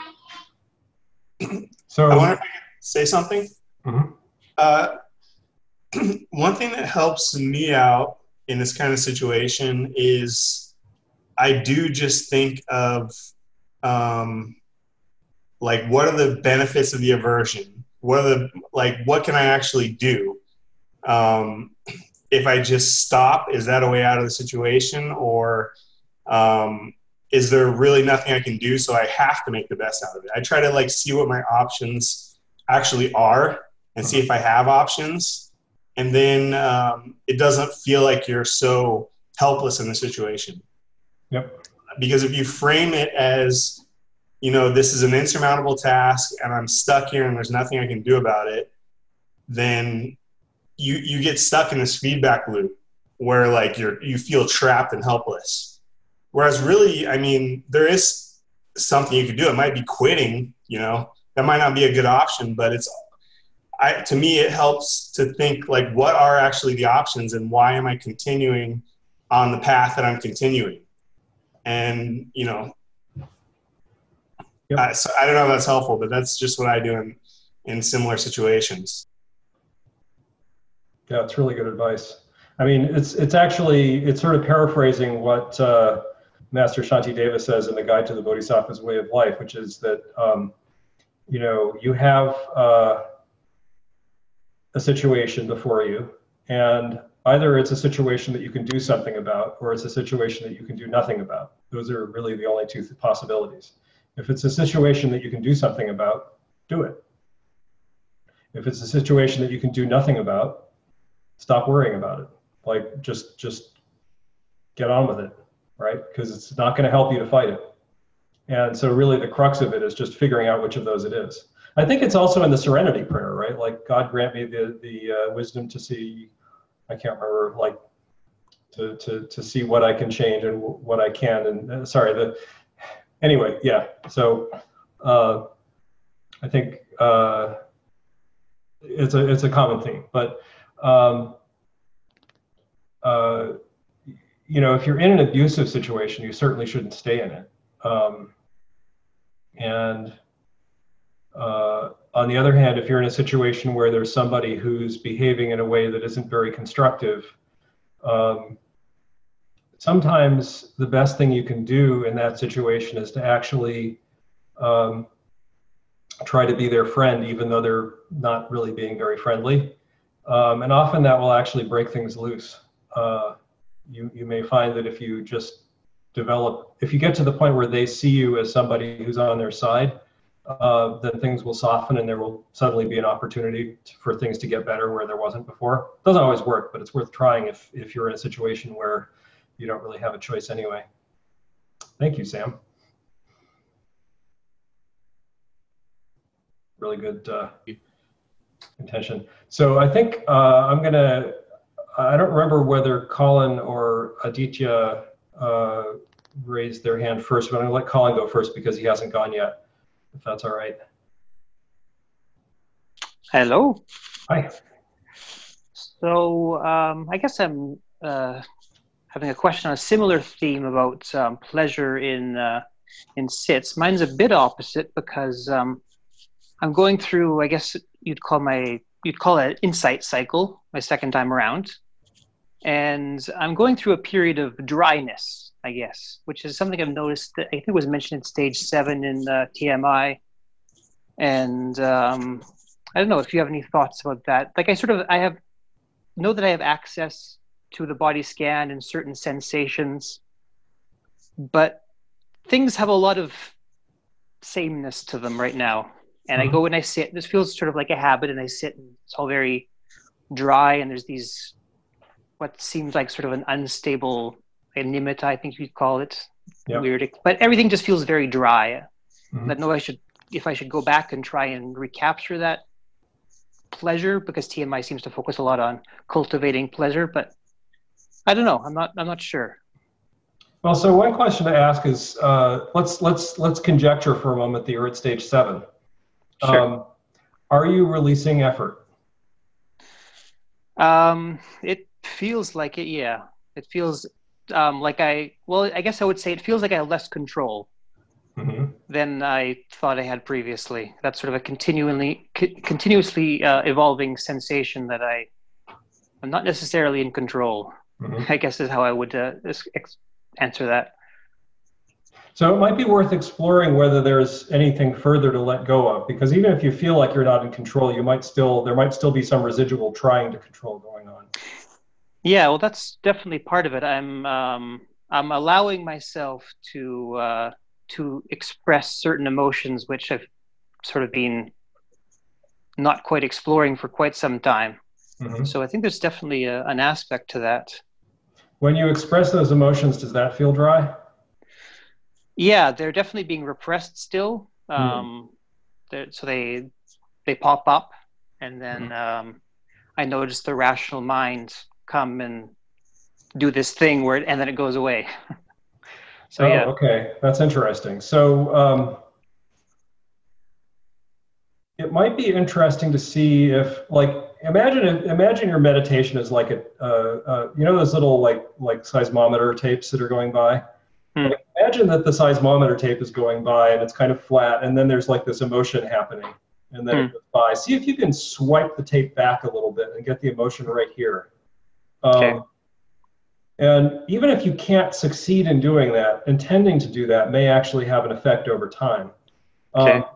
Speaker 5: So I wonder if I could say something. Mm-hmm. Uh, one thing that helps me out in this kind of situation is I do just think of um, like what are the benefits of the aversion? What are the like what can I actually do? Um, if I just stop, is that a way out of the situation, or um, is there really nothing I can do? So I have to make the best out of it. I try to like see what my options actually are and see if I have options and then um, it doesn't feel like you're so helpless in the situation.
Speaker 1: Yep.
Speaker 5: Because if you frame it as, you know, this is an insurmountable task and I'm stuck here and there's nothing I can do about it, then you you get stuck in this feedback loop where like you're you feel trapped and helpless. Whereas really, I mean, there is something you could do. It might be quitting, you know, that might not be a good option, but it's I, to me, it helps to think like, what are actually the options and why am I continuing on the path that I'm continuing? And, you know, yep. I, so I don't know if that's helpful, but that's just what I do in, in similar situations.
Speaker 1: Yeah, it's really good advice. I mean, it's, it's actually, it's sort of paraphrasing what uh, Master Shantideva says in the Guide to the Bodhisattva's Way of Life, which is that, um, you know, you have, uh, a situation before you, and either it's a situation that you can do something about, or it's a situation that you can do nothing about. Those are really the only two possibilities. If it's a situation that you can do something about, do it. If it's a situation that you can do nothing about, stop worrying about it. Like just just get on with it, right? Because it's not going to help you to fight it. And so really the crux of it is just figuring out which of those it is. I think it's also in the serenity prayer, right? Like God grant me the the uh, wisdom to see I can't remember like to, to, to see what I can change and what I can. And uh, sorry, the anyway, yeah. So uh, I think uh, it's a it's a common theme, but um, uh, you know, if you're in an abusive situation, you certainly shouldn't stay in it. Um, and uh, on the other hand, if you're in a situation where there's somebody who's behaving in a way that isn't very constructive, um, sometimes the best thing you can do in that situation is to actually um, try to be their friend, even though they're not really being very friendly. Um, and often that will actually break things loose. Uh, you, you may find that if you just develop, if you get to the point where they see you as somebody who's on their side, uh, then things will soften and there will suddenly be an opportunity to, for things to get better where there wasn't before. Doesn't always work, but it's worth trying if, if you're in a situation where you don't really have a choice anyway. Thank you, Sam. Really good uh, intention. So I think uh, I'm gonna, I don't remember whether Colin or Aditya uh, raised their hand first, but I'm gonna let Colin go first because he hasn't gone yet, if that's all right.
Speaker 10: Hello.
Speaker 1: Hi.
Speaker 10: So um, I guess I'm uh, having a question on a similar theme about um, pleasure in uh, in sits. Mine's a bit opposite because um, I'm going through, I guess you'd call my you'd call it an insight cycle, my second time around, and I'm going through a period of dryness, I guess, which is something I've noticed that I think was mentioned in stage seven in uh, TMI, and um, I don't know if you have any thoughts about that. Like I sort of I have know that I have access to the body scan and certain sensations, but things have a lot of sameness to them right now. And mm-hmm. I go and I sit. This feels sort of like a habit, and I sit, and it's all very dry. And there's these what seems like sort of an unstable nimitta, I think you'd call it. Yep. Weird, but everything just feels very dry. Mm-hmm. I know I should, if I should go back and try and recapture that pleasure, because TMI seems to focus a lot on cultivating pleasure. But I don't know. I'm not. I'm not sure.
Speaker 1: Well, so one question to ask is, uh, let's let's let's conjecture for a moment that you're at stage seven. Sure. Um, are you releasing effort?
Speaker 10: Um, it feels like it. Yeah, it feels um, like I. Well, I guess I would say it feels like I have less control mm-hmm. than I thought I had previously. That's sort of a continually, c- continuously uh, evolving sensation that I. I'm not necessarily in control. Mm-hmm. I guess is how I would uh, ex- answer that.
Speaker 1: So it might be worth exploring whether there's anything further to let go of, because even if you feel like you're not in control, you might still there might still be some residual trying to control going on.
Speaker 10: Yeah, well, that's definitely part of it. I'm um, I'm allowing myself to uh, to express certain emotions which I've sort of been not quite exploring for quite some time. Mm-hmm. So I think there's definitely a, an aspect to that.
Speaker 1: When you express those emotions, does that feel dry?
Speaker 10: Yeah, they're definitely being repressed still. Hmm. Um, mm. So they they pop up, and then mm. um, I notice the rational mind come and do this thing where, it, and then it goes away.
Speaker 1: so oh, yeah. Okay, that's interesting. So um, it might be interesting to see if, like, imagine imagine your meditation is like a, uh, uh, you know, those little like like seismometer tapes that are going by. Hmm. Like, imagine that the seismometer tape is going by and it's kind of flat, and then there's like this emotion happening, and then hmm. it goes by. See if you can swipe the tape back a little bit and get the emotion right here. Um, okay. And even if you can't succeed in doing that, intending to do that may actually have an effect over time. Um, okay.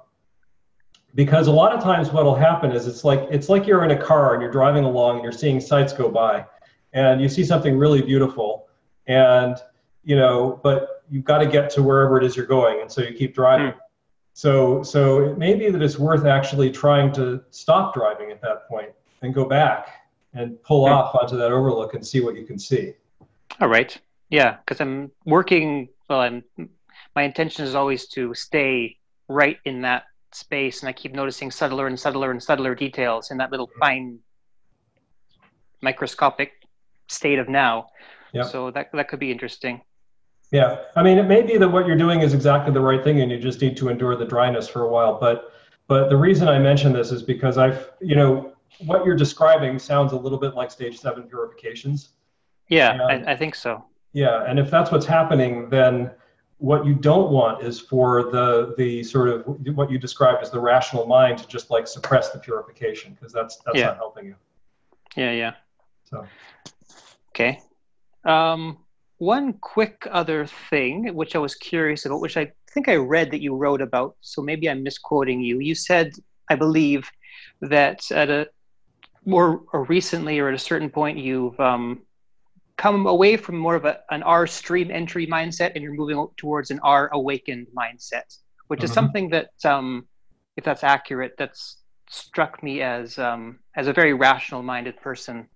Speaker 1: because a lot of times what'll happen is it's like it's like you're in a car and you're driving along and you're seeing sights go by, and you see something really beautiful, and you know, but you've got to get to wherever it is you're going, and so you keep driving. So, so it may be that it's worth actually trying to stop driving at that point and go back and pull
Speaker 10: Hmm.
Speaker 1: off onto that overlook and see what you can see.
Speaker 10: All right. Yeah, because I'm working. Well, I'm. My intention is always to stay right in that space, and I keep noticing subtler and subtler and subtler details in that little fine, microscopic state of now.
Speaker 1: Yep.
Speaker 10: So that that could be interesting.
Speaker 1: Yeah, I mean, it may be that what you're doing is exactly the right thing, and you just need to endure the dryness for a while. But, but the reason I mention this is because I've, you know, what you're describing sounds a little bit like stage seven purifications.
Speaker 10: Yeah,
Speaker 1: Yeah.
Speaker 10: I, I think so.
Speaker 1: Yeah, and if that's what's happening, then what you don't want is for the the sort of what you described as the rational mind to just like suppress the purification because that's that's
Speaker 10: Yeah.
Speaker 1: not helping you.
Speaker 10: Yeah, yeah.
Speaker 1: So
Speaker 10: Okay. Um, one quick other thing, which I was curious about, which I think I read that you wrote about, so maybe I'm misquoting you. You said, I believe, that at a more or recently or at a certain point, you've um, come away from more of a, an R stream entry mindset and you're moving towards an R awakened mindset, which is
Speaker 1: Mhm.
Speaker 10: something that, um, if that's accurate, that's struck me as um, as a very rational minded person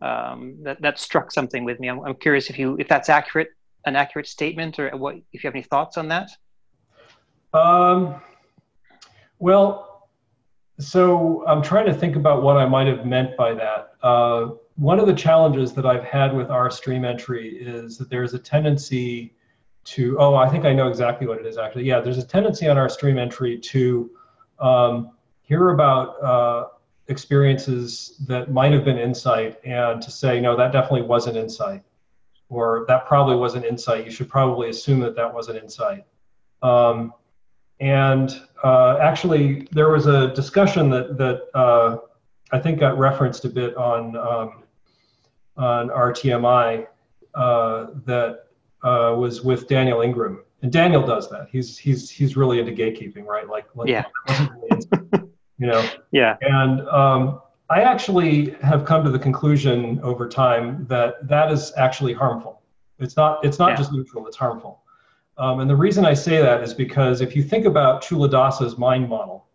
Speaker 10: um, that that struck something with me. I'm, I'm curious if you if that's accurate, an accurate statement, or what if you have any thoughts on that.
Speaker 1: Um, well, so I'm trying to think about what I might have meant by that. Uh, one of the challenges that I've had with our stream entry is that there's a tendency to, oh, I think I know exactly what it is actually. Yeah, there's a tendency on our stream entry to um, hear about uh, experiences that might have been insight and to say, no, that definitely wasn't insight. Or that probably wasn't insight. You should probably assume that that wasn't insight. Um, and uh, actually, there was a discussion that that uh, I think got referenced a bit on um, on RTMI uh, that uh, was with Daniel Ingram, and Daniel does that. He's he's he's really into gatekeeping, right? Like, like
Speaker 10: Yeah.
Speaker 1: you know.
Speaker 10: Yeah.
Speaker 1: And um, I actually have come to the conclusion over time that that is actually harmful. It's not. It's not
Speaker 10: Yeah.
Speaker 1: just neutral. It's harmful. Um, and the reason I say that is because if you think about Culadasa's mind model,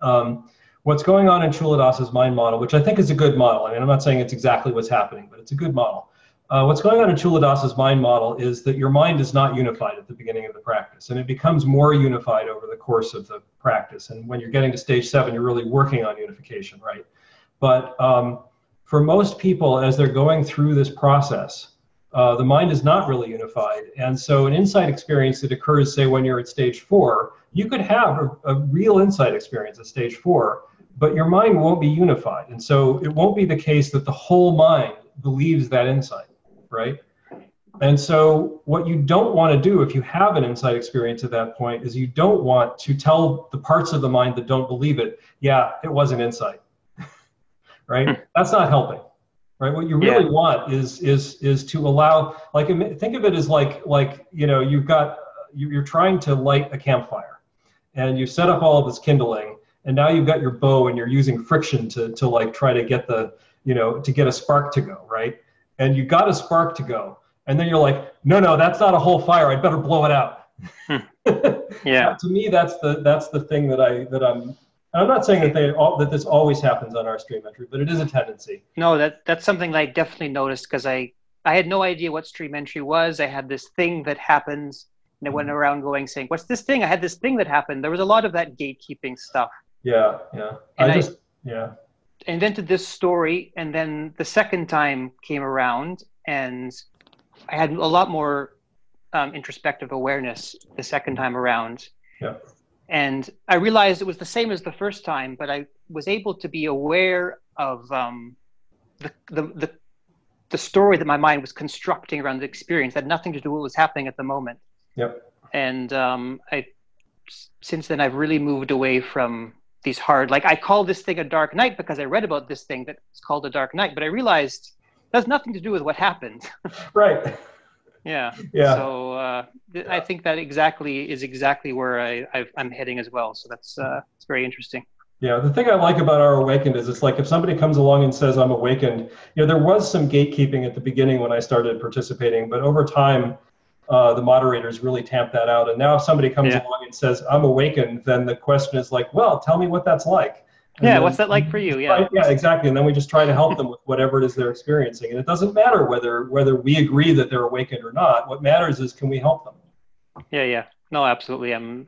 Speaker 1: um, what's going on in Culadasa's mind model, which I think is a good model. I mean, I'm not saying it's exactly what's happening, but it's a good model. Uh, what's going on in Culadasa's mind model is that your mind is not unified at the beginning of the practice, and it becomes more unified over the course of the practice. And when you're getting to stage seven, you're really working on unification, right? But um, for most people, as they're going through this process, uh, the mind is not really unified. And so, an insight experience that occurs, say, when you're at stage four, you could have a, a real insight experience at stage four, but your mind won't be unified. And so, it won't be the case that the whole mind believes that insight, right? And so, what you don't want to do if you have an insight experience at that point is you don't want to tell the parts of the mind that don't believe it, yeah, it was an insight, right? That's not helping right? What you really
Speaker 10: Yeah.
Speaker 1: want is is is to allow like think of it as like like you know you've got you- you're trying to light a campfire and you set up all of this kindling and now you've got your bow and you're using friction to to like try to get the you know to get a spark to go right? And you got a spark to go and then you're like no no that's not a whole fire. I'd better blow it out. Hmm.
Speaker 10: Yeah.
Speaker 1: to me that's the that's the thing that i that i'm i'm not saying that they all that this always happens on our stream entry but it is a tendency
Speaker 10: No, that that's something that I definitely noticed because I I had no idea what stream entry was. I had this thing that happens, and I went around going saying, "What's this thing?" I had this thing that happened. There was a lot of that gatekeeping stuff.
Speaker 1: yeah yeah
Speaker 10: And
Speaker 1: i
Speaker 10: I-
Speaker 1: just yeah
Speaker 10: invented this story, and then the second time came around, and I had a lot more um, introspective awareness the second time around.
Speaker 1: Yeah.
Speaker 10: And I realized it was the same as the first time, but I was able to be aware of um, the, the the the story that my mind was constructing around the experience that had nothing to do with what was happening at the moment.
Speaker 1: Yep.
Speaker 10: And um, I since then I've really moved away from these hard like I call this thing a dark night because I read about this thing that's called a dark night, but I realized it has nothing to do with what happened.
Speaker 1: right
Speaker 10: yeah.
Speaker 1: Yeah.
Speaker 10: So uh, th- I think that exactly is exactly where I I've, I'm heading as well. So that's uh, it's very interesting.
Speaker 1: Yeah, the thing I like about our awakened is it's like if somebody comes along and says I'm awakened, you know, there was some gatekeeping at the beginning when I started participating, but over time, uh, the moderators really tamped that out. And now if somebody comes
Speaker 10: Yeah.
Speaker 1: along and says, I'm awakened, then the question is like, well, tell me what that's like. And
Speaker 10: yeah,
Speaker 1: then-
Speaker 10: what's that like for you? Yeah.
Speaker 1: Right, yeah, exactly. And then we just try to help them with whatever it is they're experiencing. And it doesn't matter whether whether we agree that they're awakened or not. What matters is can we help them?
Speaker 10: Yeah, yeah. No, absolutely. I'm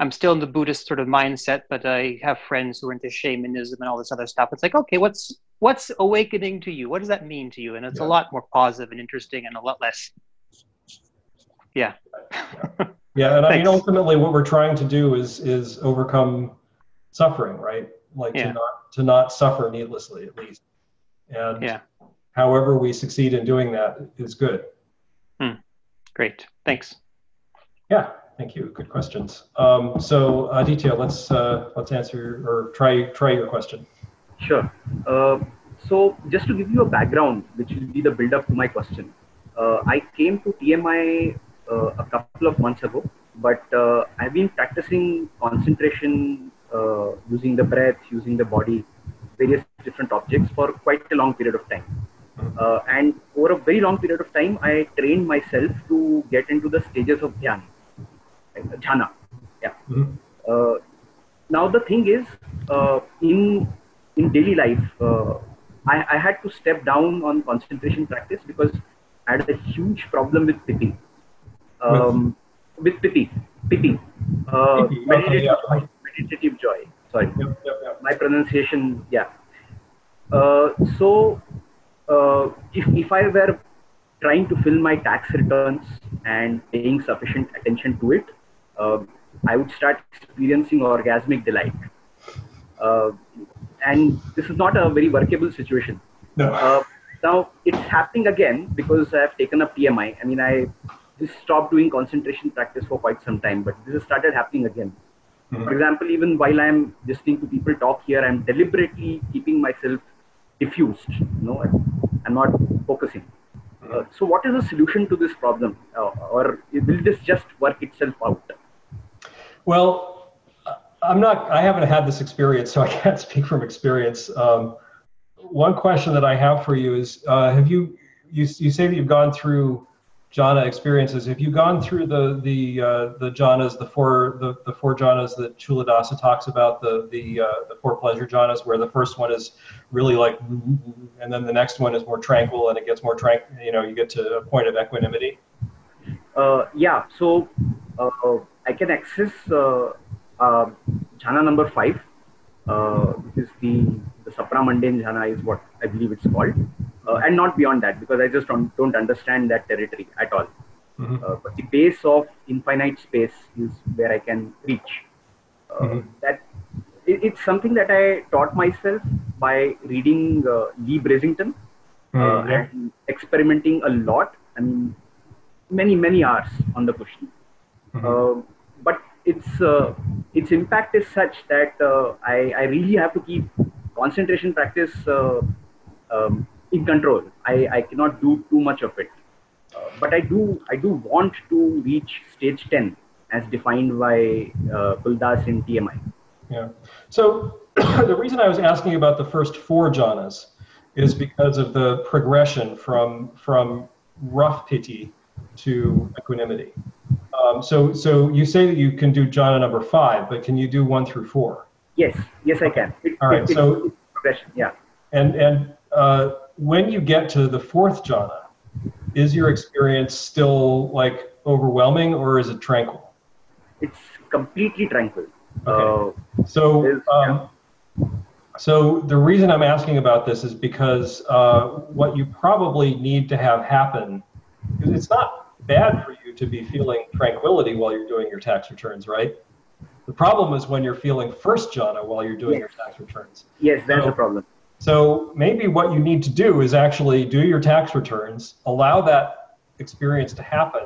Speaker 10: I'm still in the Buddhist sort of mindset, but I have friends who are into shamanism and all this other stuff. It's like, okay, what's what's awakening to you? What does that mean to you? And it's
Speaker 1: Yeah.
Speaker 10: a lot more positive and interesting and a lot less. Yeah.
Speaker 1: Yeah, and I mean ultimately what we're trying to do is is overcome suffering, right? Like
Speaker 10: Yeah.
Speaker 1: to not to not suffer needlessly at least. And
Speaker 10: Yeah.
Speaker 1: however we succeed in doing that is good.
Speaker 10: Great. Thanks.
Speaker 1: Yeah, thank you. Good questions. Um, so Aditya, let's uh, let's answer or try try your question.
Speaker 2: Sure. Uh, so just to give you a background, which will be the build-up to my question, uh, I came to TMI uh, a couple of months ago, but uh, I've been practicing concentration uh, using the breath, using the body, various different objects for quite a long period of time. Uh, and over a very long period of time, I trained myself to get into the stages of dhyan, jhana. Yeah.
Speaker 1: Mhm.
Speaker 2: Uh, now the thing is, uh, in in daily life, uh, I, I had to step down on concentration practice because I had a huge problem with piti. Um, with piti, piti, uh,
Speaker 1: Piti, okay, yeah.
Speaker 2: Meditative joy. Sorry,
Speaker 1: Yep, yep, yep.
Speaker 2: my pronunciation, yeah. Uh, so, uh, if if I were trying to fill my tax returns and paying sufficient attention to it, uh, I would start experiencing orgasmic delight. Uh, and this is not a very workable situation.
Speaker 1: No.
Speaker 2: Uh, now it's happening again because I've taken up TMI. I mean, I just stopped doing concentration practice for quite some time, but this has started happening again.
Speaker 1: Mhm.
Speaker 2: For example, even while I'm listening to people talk here, I'm deliberately keeping myself diffused. You know, I'm not focusing. Uh, so, what is the solution to this problem, uh, or will this just work itself out?
Speaker 1: Well, I- I'm not. I haven't had this experience, so I can't speak from experience. Um, one question that I have for you is: uh, Have you you you say that you've gone through jhana experiences? Have you gone through the the uh, the jhanas, the four the, the four jhanas that Culadasa talks about, the the uh, the four pleasure jhanas, where the first one is really like, and then the next one is more tranquil, and it gets more tranquil. You know, you get to a point of equanimity.
Speaker 2: Uh, yeah, so uh, I can access uh, uh, jhana number five, uh, which is the, the supramundane jhana, is what I believe it's called, uh, and not beyond that because I just don't, don't understand that territory at all.
Speaker 1: Mhm.
Speaker 2: Uh, but the base of infinite space is where I can reach. Uh,
Speaker 1: Mhm.
Speaker 2: That it, it's something that I taught myself by reading uh, Leigh Brasington uh,
Speaker 1: Mm, yeah.
Speaker 2: and experimenting a lot. I mean, many many hours on the cushion.
Speaker 1: Mhm.
Speaker 2: Uh, but its uh, its impact is such that uh, I, I really have to keep concentration practice uh, um, in control. I, I cannot do too much of it. Uh, but I do I do want to reach stage 10 as defined by uh, Culadasa in TMI.
Speaker 1: Yeah. So the reason I was asking about the first four jhanas is because of the progression from from rough piti to equanimity. Um, so so you say that you can do jhana number five, but can you do one through four?
Speaker 2: Yes, yes, I can. It,
Speaker 1: All right,
Speaker 2: it-
Speaker 1: so-
Speaker 2: progression. Yeah.
Speaker 1: And and uh, when you get to the fourth jhana, is your experience still like overwhelming or is it tranquil?
Speaker 2: It's completely tranquil.
Speaker 1: Okay.
Speaker 2: Uh,
Speaker 1: So, um, so the reason I'm asking about this is because uh, what you probably need to have happen, because it's not bad for you to be feeling tranquility while you're doing your tax returns, right? The problem is when you're feeling first jhana while you're doing your tax returns.
Speaker 2: yes, that's
Speaker 1: So-
Speaker 2: the problem.
Speaker 1: So maybe what you need to do is actually do your tax returns, allow that experience to happen,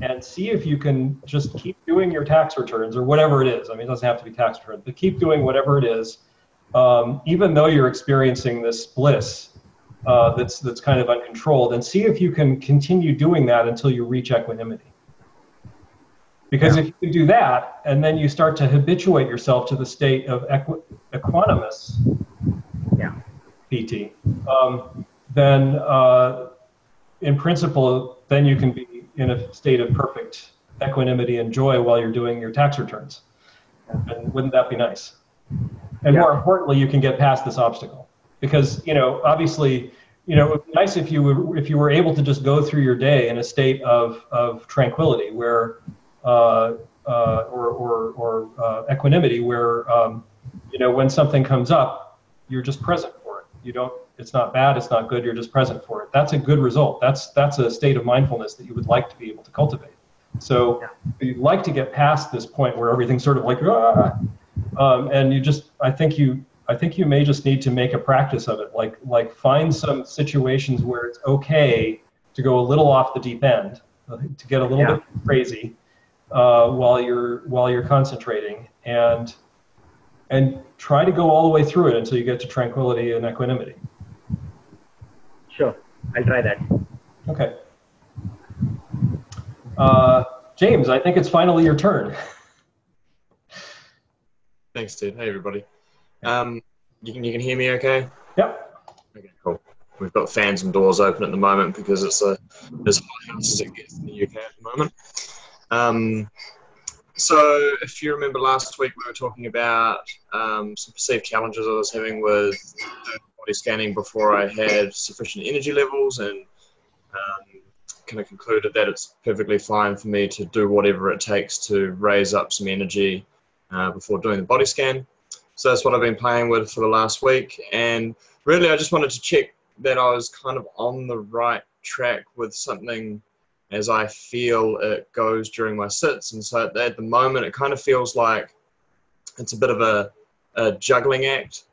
Speaker 1: and see if you can just keep doing your tax returns or whatever it is. I mean, it doesn't have to be tax returns, but keep doing whatever it is, um, even though you're experiencing this bliss uh, that's that's kind of uncontrolled, and see if you can continue doing that until you reach equanimity. Because if you do that, and then you start to habituate yourself to the state of equi- equanimous,
Speaker 2: Yeah.
Speaker 1: PT, um, then uh, in principle, then you can be in a state of perfect equanimity and joy while you're doing your tax returns. And wouldn't that be nice? And yeah. more importantly, you can get past this obstacle because you know obviously you know it would be nice if you were if you were able to just go through your day in a state of of tranquility where uh, uh, or or, or uh, equanimity where um, you know when something comes up you're just present you don't it's not bad it's not good you're just present for it. That's a good result. That's that's a state of mindfulness that you would like to be able to cultivate. So yeah. you'd like to get past this point where everything's sort of like ah, um, and you just i think you i think you may just need to make a practice of it. Like like find some situations where it's okay to go a little off the deep end to get a little yeah. bit crazy uh, while you're while you're concentrating. And and try to go all the way through it until you get to tranquility and equanimity
Speaker 2: sure i'll try that
Speaker 1: okay uh, james i think it's finally your turn
Speaker 11: Thanks, dude. Hey, everybody. Um, you can you can hear me okay?
Speaker 1: Yep.
Speaker 11: Okay, cool. We've got fans and doors open at the moment because it's a as hot house as it gets in the UK at the moment. Um, so, if you remember last week, we were talking about um, some perceived challenges I was having with body scanning before I had sufficient energy levels, and um, kind of concluded that it's perfectly fine for me to do whatever it takes to raise up some energy uh, before doing the body scan. So that's what I've been playing with for the last week. And really, I just wanted to check that I was kind of on the right track with something as I feel it goes during my sits. And so at the moment, it kind of feels like it's a bit of a, a juggling act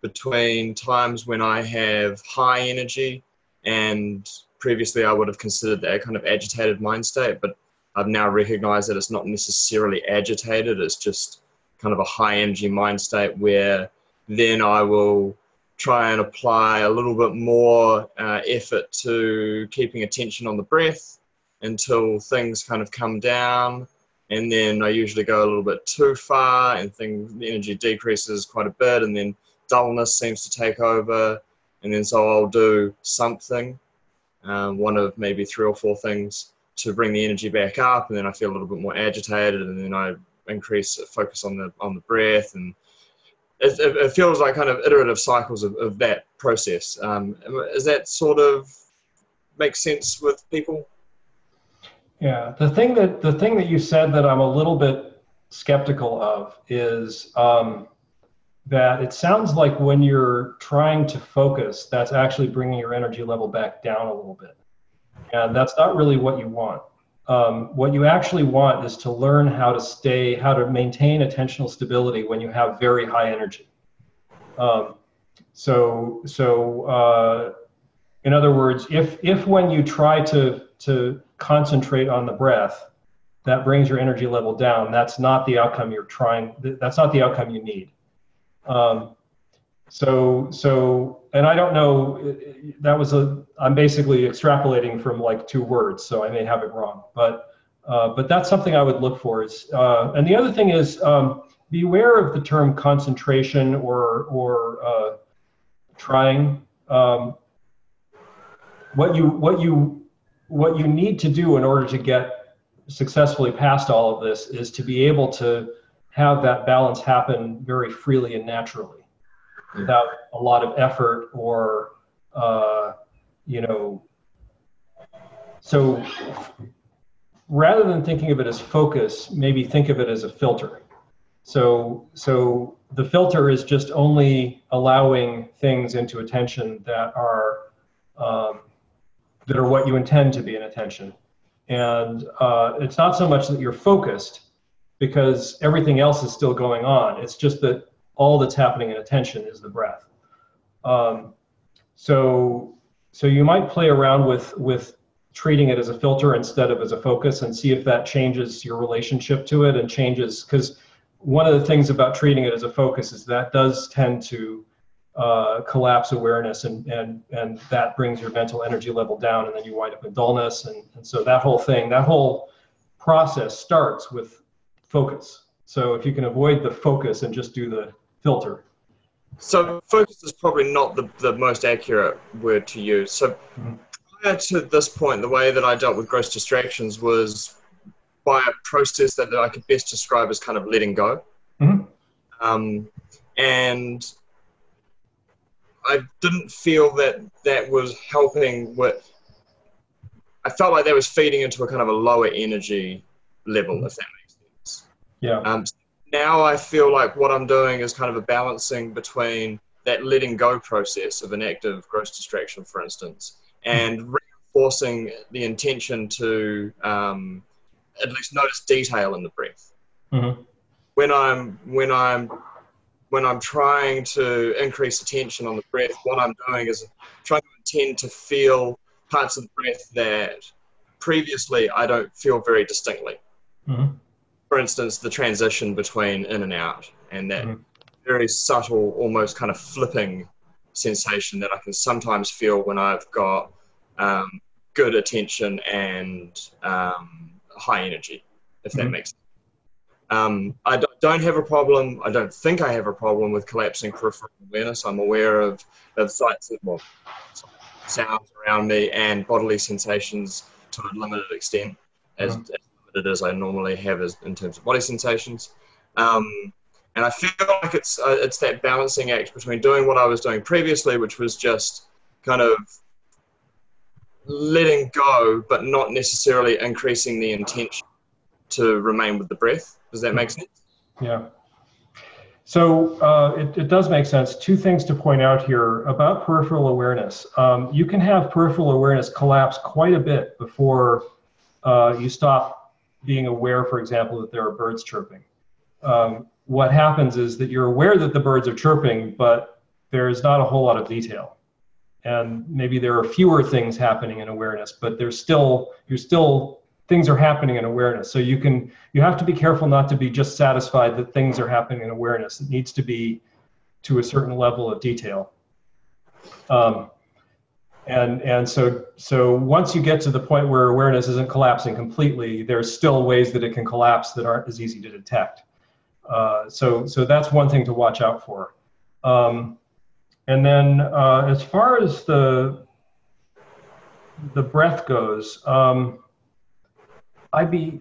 Speaker 11: between times when I have high energy and previously I would have considered that kind of agitated mind state, but I've now recognized that it's not necessarily agitated, it's just kind of a high energy mind state where then I will try and apply a little bit more uh, effort to keeping attention on the breath until things kind of come down. And then I usually go a little bit too far and things, the energy decreases quite a bit. And then dullness seems to take over. And then so I'll do something, um, one of maybe three or four things to bring the energy back up. And then I feel a little bit more agitated. And then I increase focus on the on the breath and it, it feels like kind of iterative cycles of, of that process um, is that sort of make sense with people
Speaker 1: yeah the thing that the thing that you said that i'm a little bit skeptical of is um, that it sounds like when you're trying to focus that's actually bringing your energy level back down a little bit and that's not really what you want um, what you actually want is to learn how to stay, how to maintain attentional stability when you have very high energy. Um, so, so uh, in other words, if if when you try to to concentrate on the breath, that brings your energy level down, that's not the outcome you're trying. That's not the outcome you need. Um, so so and i don't know that was a i'm basically extrapolating from like two words so i may have it wrong but uh, but that's something i would look for is uh, and the other thing is um, beware of the term concentration or or uh, trying um, what you what you what you need to do in order to get successfully past all of this is to be able to have that balance happen very freely and naturally without a lot of effort or uh, you know so rather than thinking of it as focus maybe think of it as a filter. So so the filter is just only allowing things into attention that are um, that are what you intend to be in attention and uh, it's not so much that you're focused because everything else is still going on it's just that all that's happening in attention is the breath. Um, so, so you might play around with with treating it as a filter instead of as a focus, and see if that changes your relationship to it and changes because one of the things about treating it as a focus is that does tend to uh, collapse awareness and, and, and that brings your mental energy level down and then you wind up in dullness. And, and so that whole thing, that whole process starts with focus. So if you can avoid the focus and just do the filter.
Speaker 11: So focus is probably not the, the most accurate word to use. So mm-hmm. prior to this point, the way that I dealt with gross distractions was by a process that I could best describe as kind of letting go.
Speaker 1: Mm-hmm.
Speaker 11: Um, and I didn't feel that that was helping with. I felt like that was feeding into a kind of a lower energy level, if that makes sense.
Speaker 1: Yeah.
Speaker 11: Um, now I feel like what I'm doing is kind of a balancing between that letting go process of an active gross distraction, for instance, and reinforcing the intention to um, at least notice detail in the breath.
Speaker 1: Mm-hmm.
Speaker 11: When I'm when I'm when I'm trying to increase attention on the breath, what I'm doing is trying to intend to feel parts of the breath that previously I don't feel very distinctly.
Speaker 1: Mm-hmm.
Speaker 11: For instance, the transition between in and out, and that
Speaker 1: Mhm.
Speaker 11: very subtle, almost kind of flipping sensation that I can sometimes feel when I've got um, good attention and um, high energy, if that
Speaker 1: Mhm.
Speaker 11: makes sense. Um, I don't have a problem. I don't think I have a problem with collapsing peripheral awareness. I'm aware of, of sights, well, sounds around me and bodily sensations to a limited extent, as,
Speaker 1: Mhm.
Speaker 11: as limited as I normally have as, in terms of body sensations. Um, and I feel like it's uh, it's that balancing act between doing what I was doing previously, which was just kind of letting go, but not necessarily increasing the intention to remain with the breath. Does that make sense?
Speaker 1: Yeah. So uh, it, it does make sense. Two things to point out here about peripheral awareness. Um, you can have peripheral awareness collapse quite a bit before uh, you stop being aware, for example, that there are birds chirping. Um, what happens is that you're aware that the birds are chirping, but there's not a whole lot of detail. And maybe there are fewer things happening in awareness, but there's still, you're still, things are happening in awareness. So you can, you have to be careful not to be just satisfied that things are happening in awareness. It needs to be to a certain level of detail. Um, and and so so once you get to the point where awareness isn't collapsing completely, there's still ways that it can collapse that aren't as easy to detect. Uh, so so that's one thing to watch out for. Um, and then uh, as far as the the breath goes, um, I'd be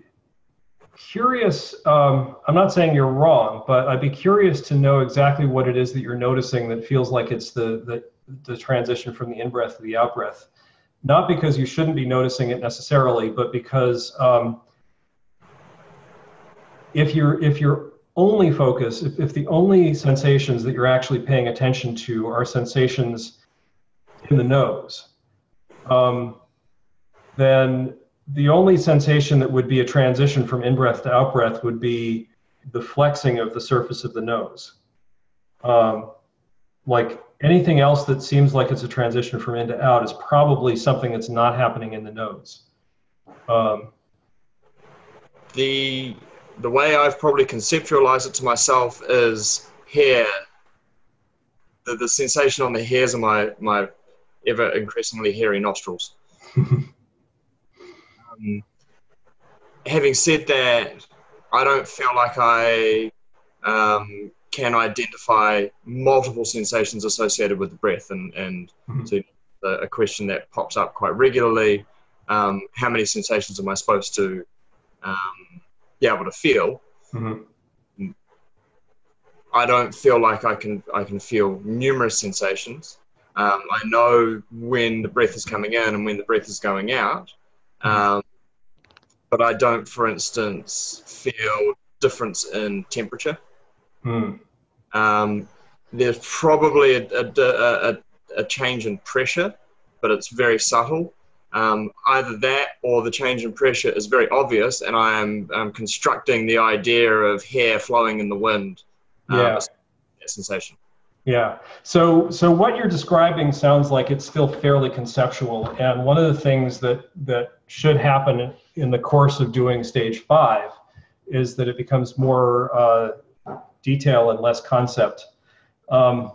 Speaker 1: curious. Um, I'm not saying you're wrong, but I'd be curious to know exactly what it is that you're noticing that feels like it's the the, the transition from the in breath to the out breath. Not because you shouldn't be noticing it necessarily, but because um, if you're if you're only focus, if, if the only sensations that you're actually paying attention to are sensations in the nose, um, then the only sensation that would be a transition from in breath to out breath would be the flexing of the surface of the nose. Um, like anything else that seems like it's a transition from in to out is probably something that's not happening in the nose. Um,
Speaker 11: the the way I've probably conceptualized it to myself is hair. The, the sensation on the hairs of my, my ever increasingly hairy nostrils. um, having said that, I don't feel like I um, can identify multiple sensations associated with the breath, and, and
Speaker 1: Mhm.
Speaker 11: so the, a question that pops up quite regularly: um, How many sensations am I supposed to um, be able to feel?
Speaker 1: mhm.
Speaker 11: I don't feel like I can I can feel numerous sensations. Um, I know when the breath is coming in and when the breath is going out, um, but I don't, for instance, feel difference in temperature.
Speaker 1: Hmm.
Speaker 11: Um, there's probably a, a, a, a change in pressure, but it's very subtle. Um, either that or the change in pressure is very obvious, and I am um, constructing the idea of hair flowing in the wind. um,
Speaker 1: Yeah.
Speaker 11: sensation.
Speaker 1: Yeah. So so what you're describing sounds like it's still fairly conceptual. And one of the things that that should happen in the course of doing stage five is that it becomes more uh, detail and less concept. Um,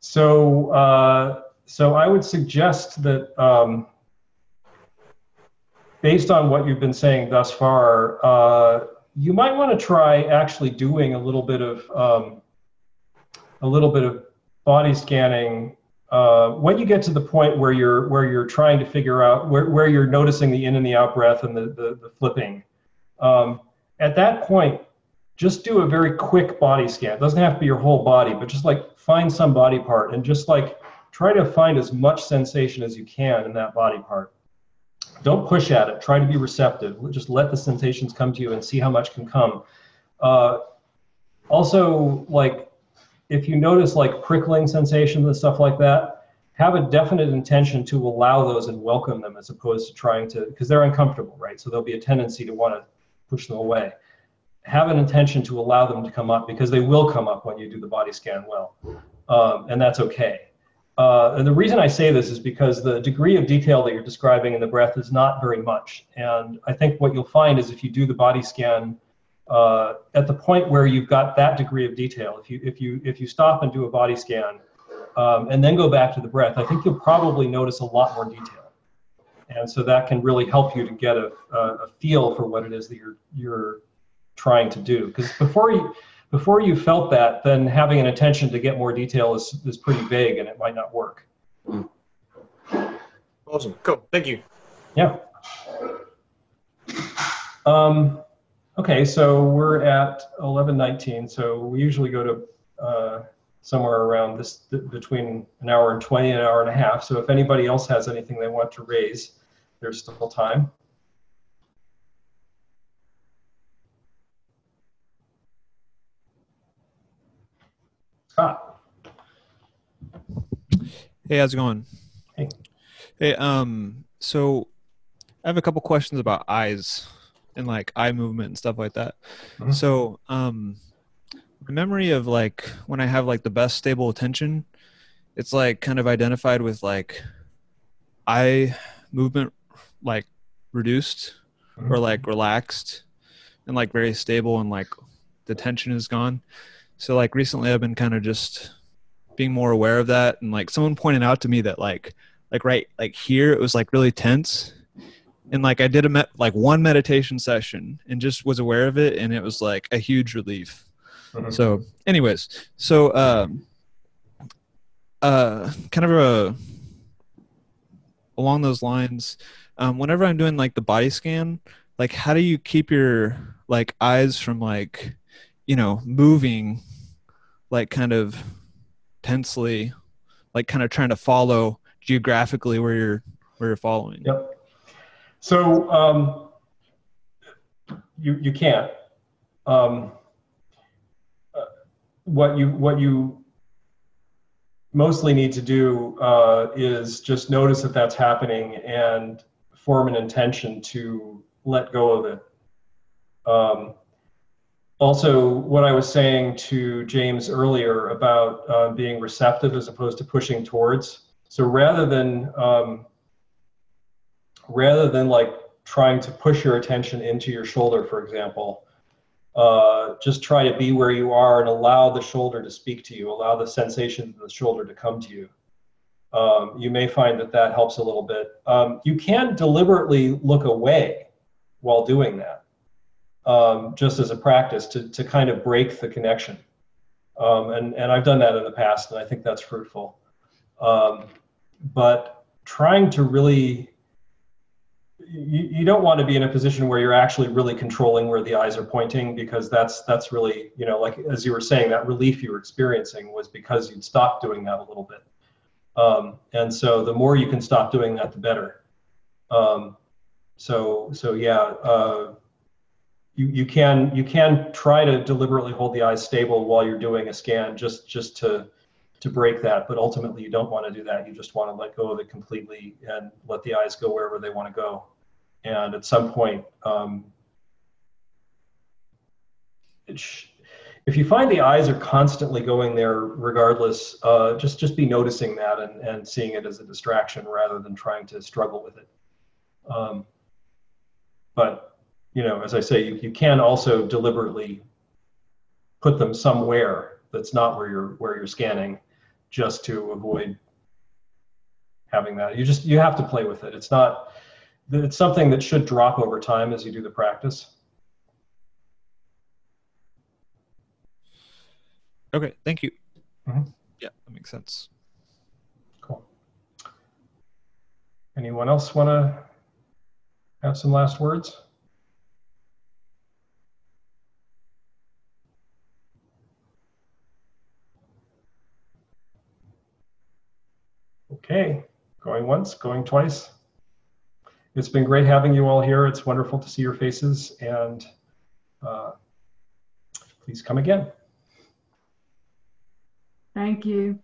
Speaker 1: so uh, so I would suggest that um, based on what you've been saying thus far, uh, you might want to try actually doing a little bit of um, a little bit of body scanning uh, when you get to the point where you're where you're trying to figure out where, where you're noticing the in and the out breath and the, the, the flipping Um, at that point, just do a very quick body scan. It doesn't have to be your whole body, but just like find some body part and just like try to find as much sensation as you can in that body part. Don't push at it. Try to be receptive. Just let the sensations come to you and see how much can come. Uh, also, like if you notice like prickling sensations and stuff like that, have a definite intention to allow those and welcome them as opposed to trying to, because they're uncomfortable, right? So there'll be a tendency to want to push them away. Have an intention to allow them to come up because they will come up when you do the body scan well. Um, and that's okay. Uh, and the reason I say this is because the degree of detail that you're describing in the breath is not very much. And I think what you'll find is if you do the body scan uh, at the point where you've got that degree of detail, if you if you if you stop and do a body scan, um, and then go back to the breath, I think you'll probably notice a lot more detail, and so that can really help you to get a, a feel for what it is that you're you're trying to do. Because before you before you felt that, then having an intention to get more detail is is pretty vague, and it might not work.
Speaker 11: Awesome, cool, thank you.
Speaker 1: Yeah. Um, Okay, so we're at 11:19. So we usually go to uh, somewhere around this th- between an hour and 20 and an hour and a half. So if anybody else has anything they want to raise, there's still time. Scott.
Speaker 12: Hey, how's it going?
Speaker 1: Hey.
Speaker 12: Hey, um, so I have a couple questions about eyes and like eye movement and stuff like that. Mm-hmm. So, um, the memory of like when I have like the best stable attention, it's like kind of identified with like eye movement, like reduced mm-hmm. or like relaxed and like very stable and like the tension is gone. So like recently I've been kind of just being more aware of that and like someone pointed out to me that like like right like here it was like really tense and like I did a met, like one meditation session and just was aware of it, and it was like a huge relief. Mm-hmm. So, anyways, so um, uh, kind of a along those lines, um, whenever I'm doing like the body scan, like how do you keep your like eyes from like you know moving like kind of tensely like kind of trying to follow geographically where you're where you're following
Speaker 1: yep so um, you you can't. Um, uh, what you what you mostly need to do uh, is just notice that that's happening and form an intention to let go of it. Um, also, what I was saying to James earlier about uh, being receptive as opposed to pushing towards. So rather than um, rather than like trying to push your attention into your shoulder, for example, uh, just try to be where you are and allow the shoulder to speak to you, allow the sensation of the shoulder to come to you. Um, you may find that that helps a little bit. Um, you can deliberately look away while doing that, um, just as a practice to, to kind of break the connection. Um, and, and I've done that in the past, and I think that's fruitful. Um, but trying to really you, you don't want to be in a position where you're actually really controlling where the eyes are pointing because that's that's really you know like as you were saying that relief you were experiencing was because you'd stopped doing that a little bit. Um, and so the more you can stop doing that the better. Um, so so yeah uh, you, you can you can try to deliberately hold the eyes stable while you're doing a scan just just to to break that but ultimately you don't want to do that. You just want to let go of it completely and let the eyes go wherever they want to go. And at some point, um, sh- if you find the eyes are constantly going there regardless, uh, just just be noticing that and, and seeing it as a distraction rather than trying to struggle with it. Um, but you know, as I say, you, you can also deliberately put them somewhere that's not where you're where you're scanning, just to avoid having that. You just you have to play with it. It's not it's something that should drop over time as you do the practice.
Speaker 12: Okay, thank you.
Speaker 1: Mm-hmm.
Speaker 12: Yeah, that makes sense.
Speaker 1: Cool. Anyone else want to have some last words? Okay, going once, going twice. It's been great having you all here. It's wonderful to see your faces and uh, please come again.
Speaker 13: Thank you.